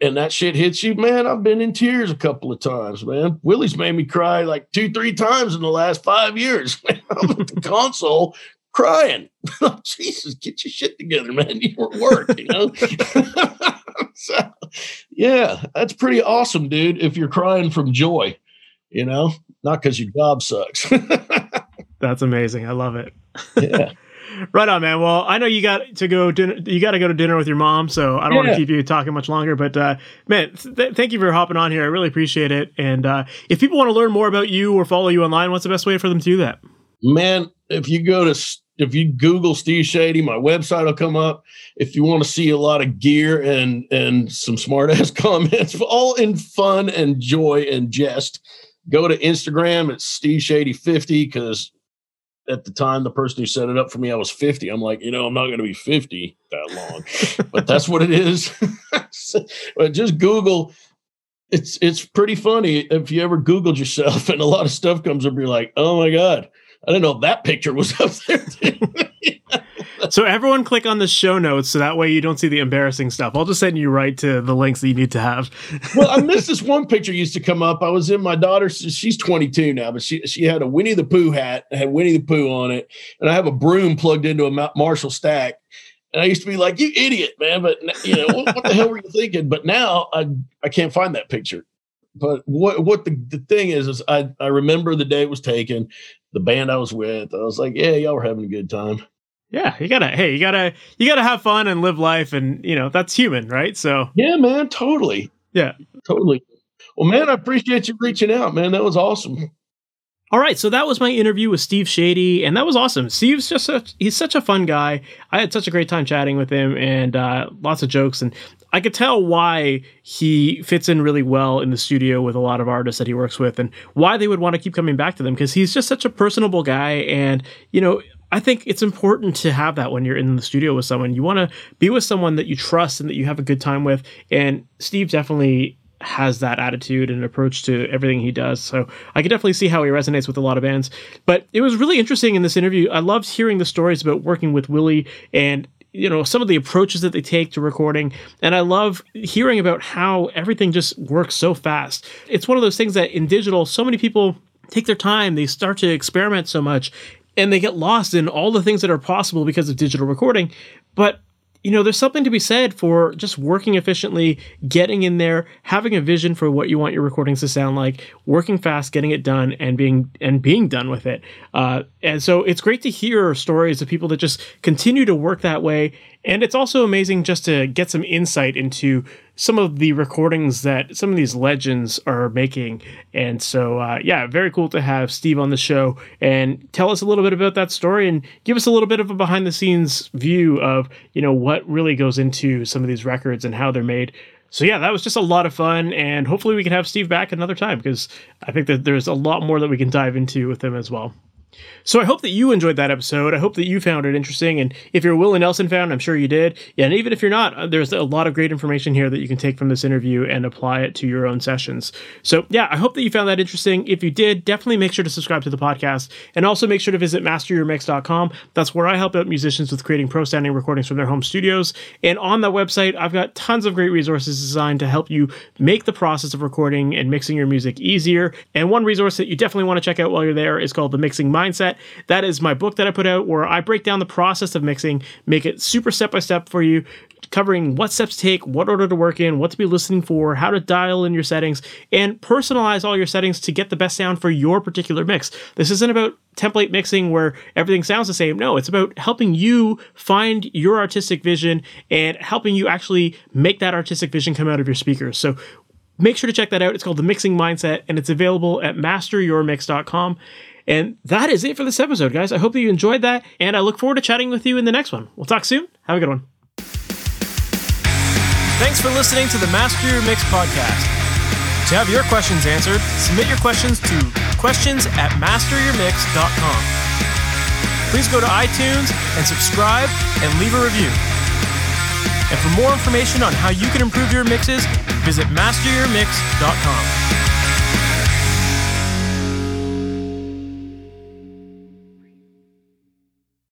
and that shit hits you, man, I've been in tears a couple of times, man. Willie's made me cry like two, three times in the last five years. (laughs) I'm at the console crying. (laughs) Oh, Jesus, get your shit together, man. You're at work, you know? (laughs) so, yeah, that's pretty awesome, dude. If you're crying from joy, you know, not because your job sucks. that's amazing. I love it. yeah right on, man. Well, I know you got to go dinner. You got to go to dinner with your mom, so I don't yeah. want to keep you talking much longer. But uh, man, th- thank you for hopping on here. I really appreciate it. And uh, if people want to learn more about you or follow you online, what's the best way for them to do that? Man, if you go to if you Google Steve Chadie, my website will come up. If you want to see a lot of gear and and some smart ass (laughs) comments, all in fun and joy and jest, go to Instagram. It's Steve Chadie 50 because at the time the person who set it up for me, I was 50. I'm like, you know, I'm not going to be 50 that long, but that's what it is. (laughs) but just Google. It's it's pretty funny if you ever Googled yourself (laughs) and a lot of stuff comes up. You're like, oh my god I didn't know that picture was up there. (laughs) so everyone click on the show notes so that way you don't see the embarrassing stuff. I'll just send you right to the links that you need to have. (laughs) well, I missed this one picture used to come up. I was in my daughter's. She's 22 now, but she she had a Winnie the Pooh hat, had Winnie the Pooh on it, and I have a broom plugged into a Marshall stack. And I used to be like, "You idiot, man!" But you know what, what the hell were you thinking? But now I I can't find that picture but what what the, the thing is is I, I remember the day it was taken the band I was with. I was like, yeah, y'all were having a good time. Yeah, you gotta. Hey, you gotta. You gotta have fun and live life, and you know that's human, right? So. Yeah, man. Totally. Yeah. Totally. Well, man, I appreciate you reaching out, man. That was awesome. All right, so that was my interview with Steve Chadie, and that was awesome. Steve's just such, he's such a fun guy. I had such a great time chatting with him, and uh, lots of jokes. And I could tell why he fits in really well in the studio with a lot of artists that he works with, and why they would want to keep coming back to them because he's just such a personable guy. And you know, I think it's important to have that when you're in the studio with someone. You want to be with someone that you trust and that you have a good time with. And Steve definitely has that attitude and approach to everything he does. So I can definitely see how he resonates with a lot of bands. But it was really interesting in this interview. I loved hearing the stories about working with Willie and you know some of the approaches that they take to recording and i love hearing about how everything just works so fast it's one of those things that in digital so many people take their time they start to experiment so much and they get lost in all the things that are possible because of digital recording but you know, there's something to be said for just working efficiently, getting in there, having a vision for what you want your recordings to sound like, working fast, getting it done, and being and being done with it. Uh, and so it's great to hear stories of people that just continue to work that way and it's also amazing just to get some insight into some of the recordings that some of these legends are making. And so, uh, yeah, very cool to have Steve on the show and tell us a little bit about that story and give us a little bit of a behind the scenes view of, you know, what really goes into some of these records and how they're made. So yeah, that was just a lot of fun, and hopefully we can have Steve back another time because I think that there's a lot more that we can dive into with him as well. So I hope that you enjoyed that episode. I hope that you found it interesting. And if you're a and Nelson fan, I'm sure you did. Yeah, and even if you're not, uh, there's a lot of great information here that you can take from this interview and apply it to your own sessions. So yeah, I hope that you found that interesting. If you did, definitely make sure to subscribe to the podcast and also make sure to visit masteryourmix.com. That's where I help out musicians with creating pro sounding recordings from their home studios. And on that website, I've got tons of great resources designed to help you make the process of recording and mixing your music easier. And one resource that you definitely want to check out while you're there is called the Mixing Mindset. That is my book that I put out where I break down the process of mixing, make it super step by step for you, covering what steps to take, what order to work in, what to be listening for, how to dial in your settings, and personalize all your settings to get the best sound for your particular mix. This isn't about template mixing where everything sounds the same. No, it's about helping you find your artistic vision and helping you actually make that artistic vision come out of your speakers. So make sure to check that out. It's called The Mixing Mindset and it's available at masteryourmix.com. And that is it for this episode, guys. I hope that you enjoyed that, and I look forward to chatting with you in the next one. We'll talk soon. Have a good one. Thanks for listening to the Master Your Mix podcast. To have your questions answered, submit your questions to questions at masteryourmix.com. Please go to iTunes and subscribe and leave a review. And for more information on how you can improve your mixes, visit masteryourmix.com.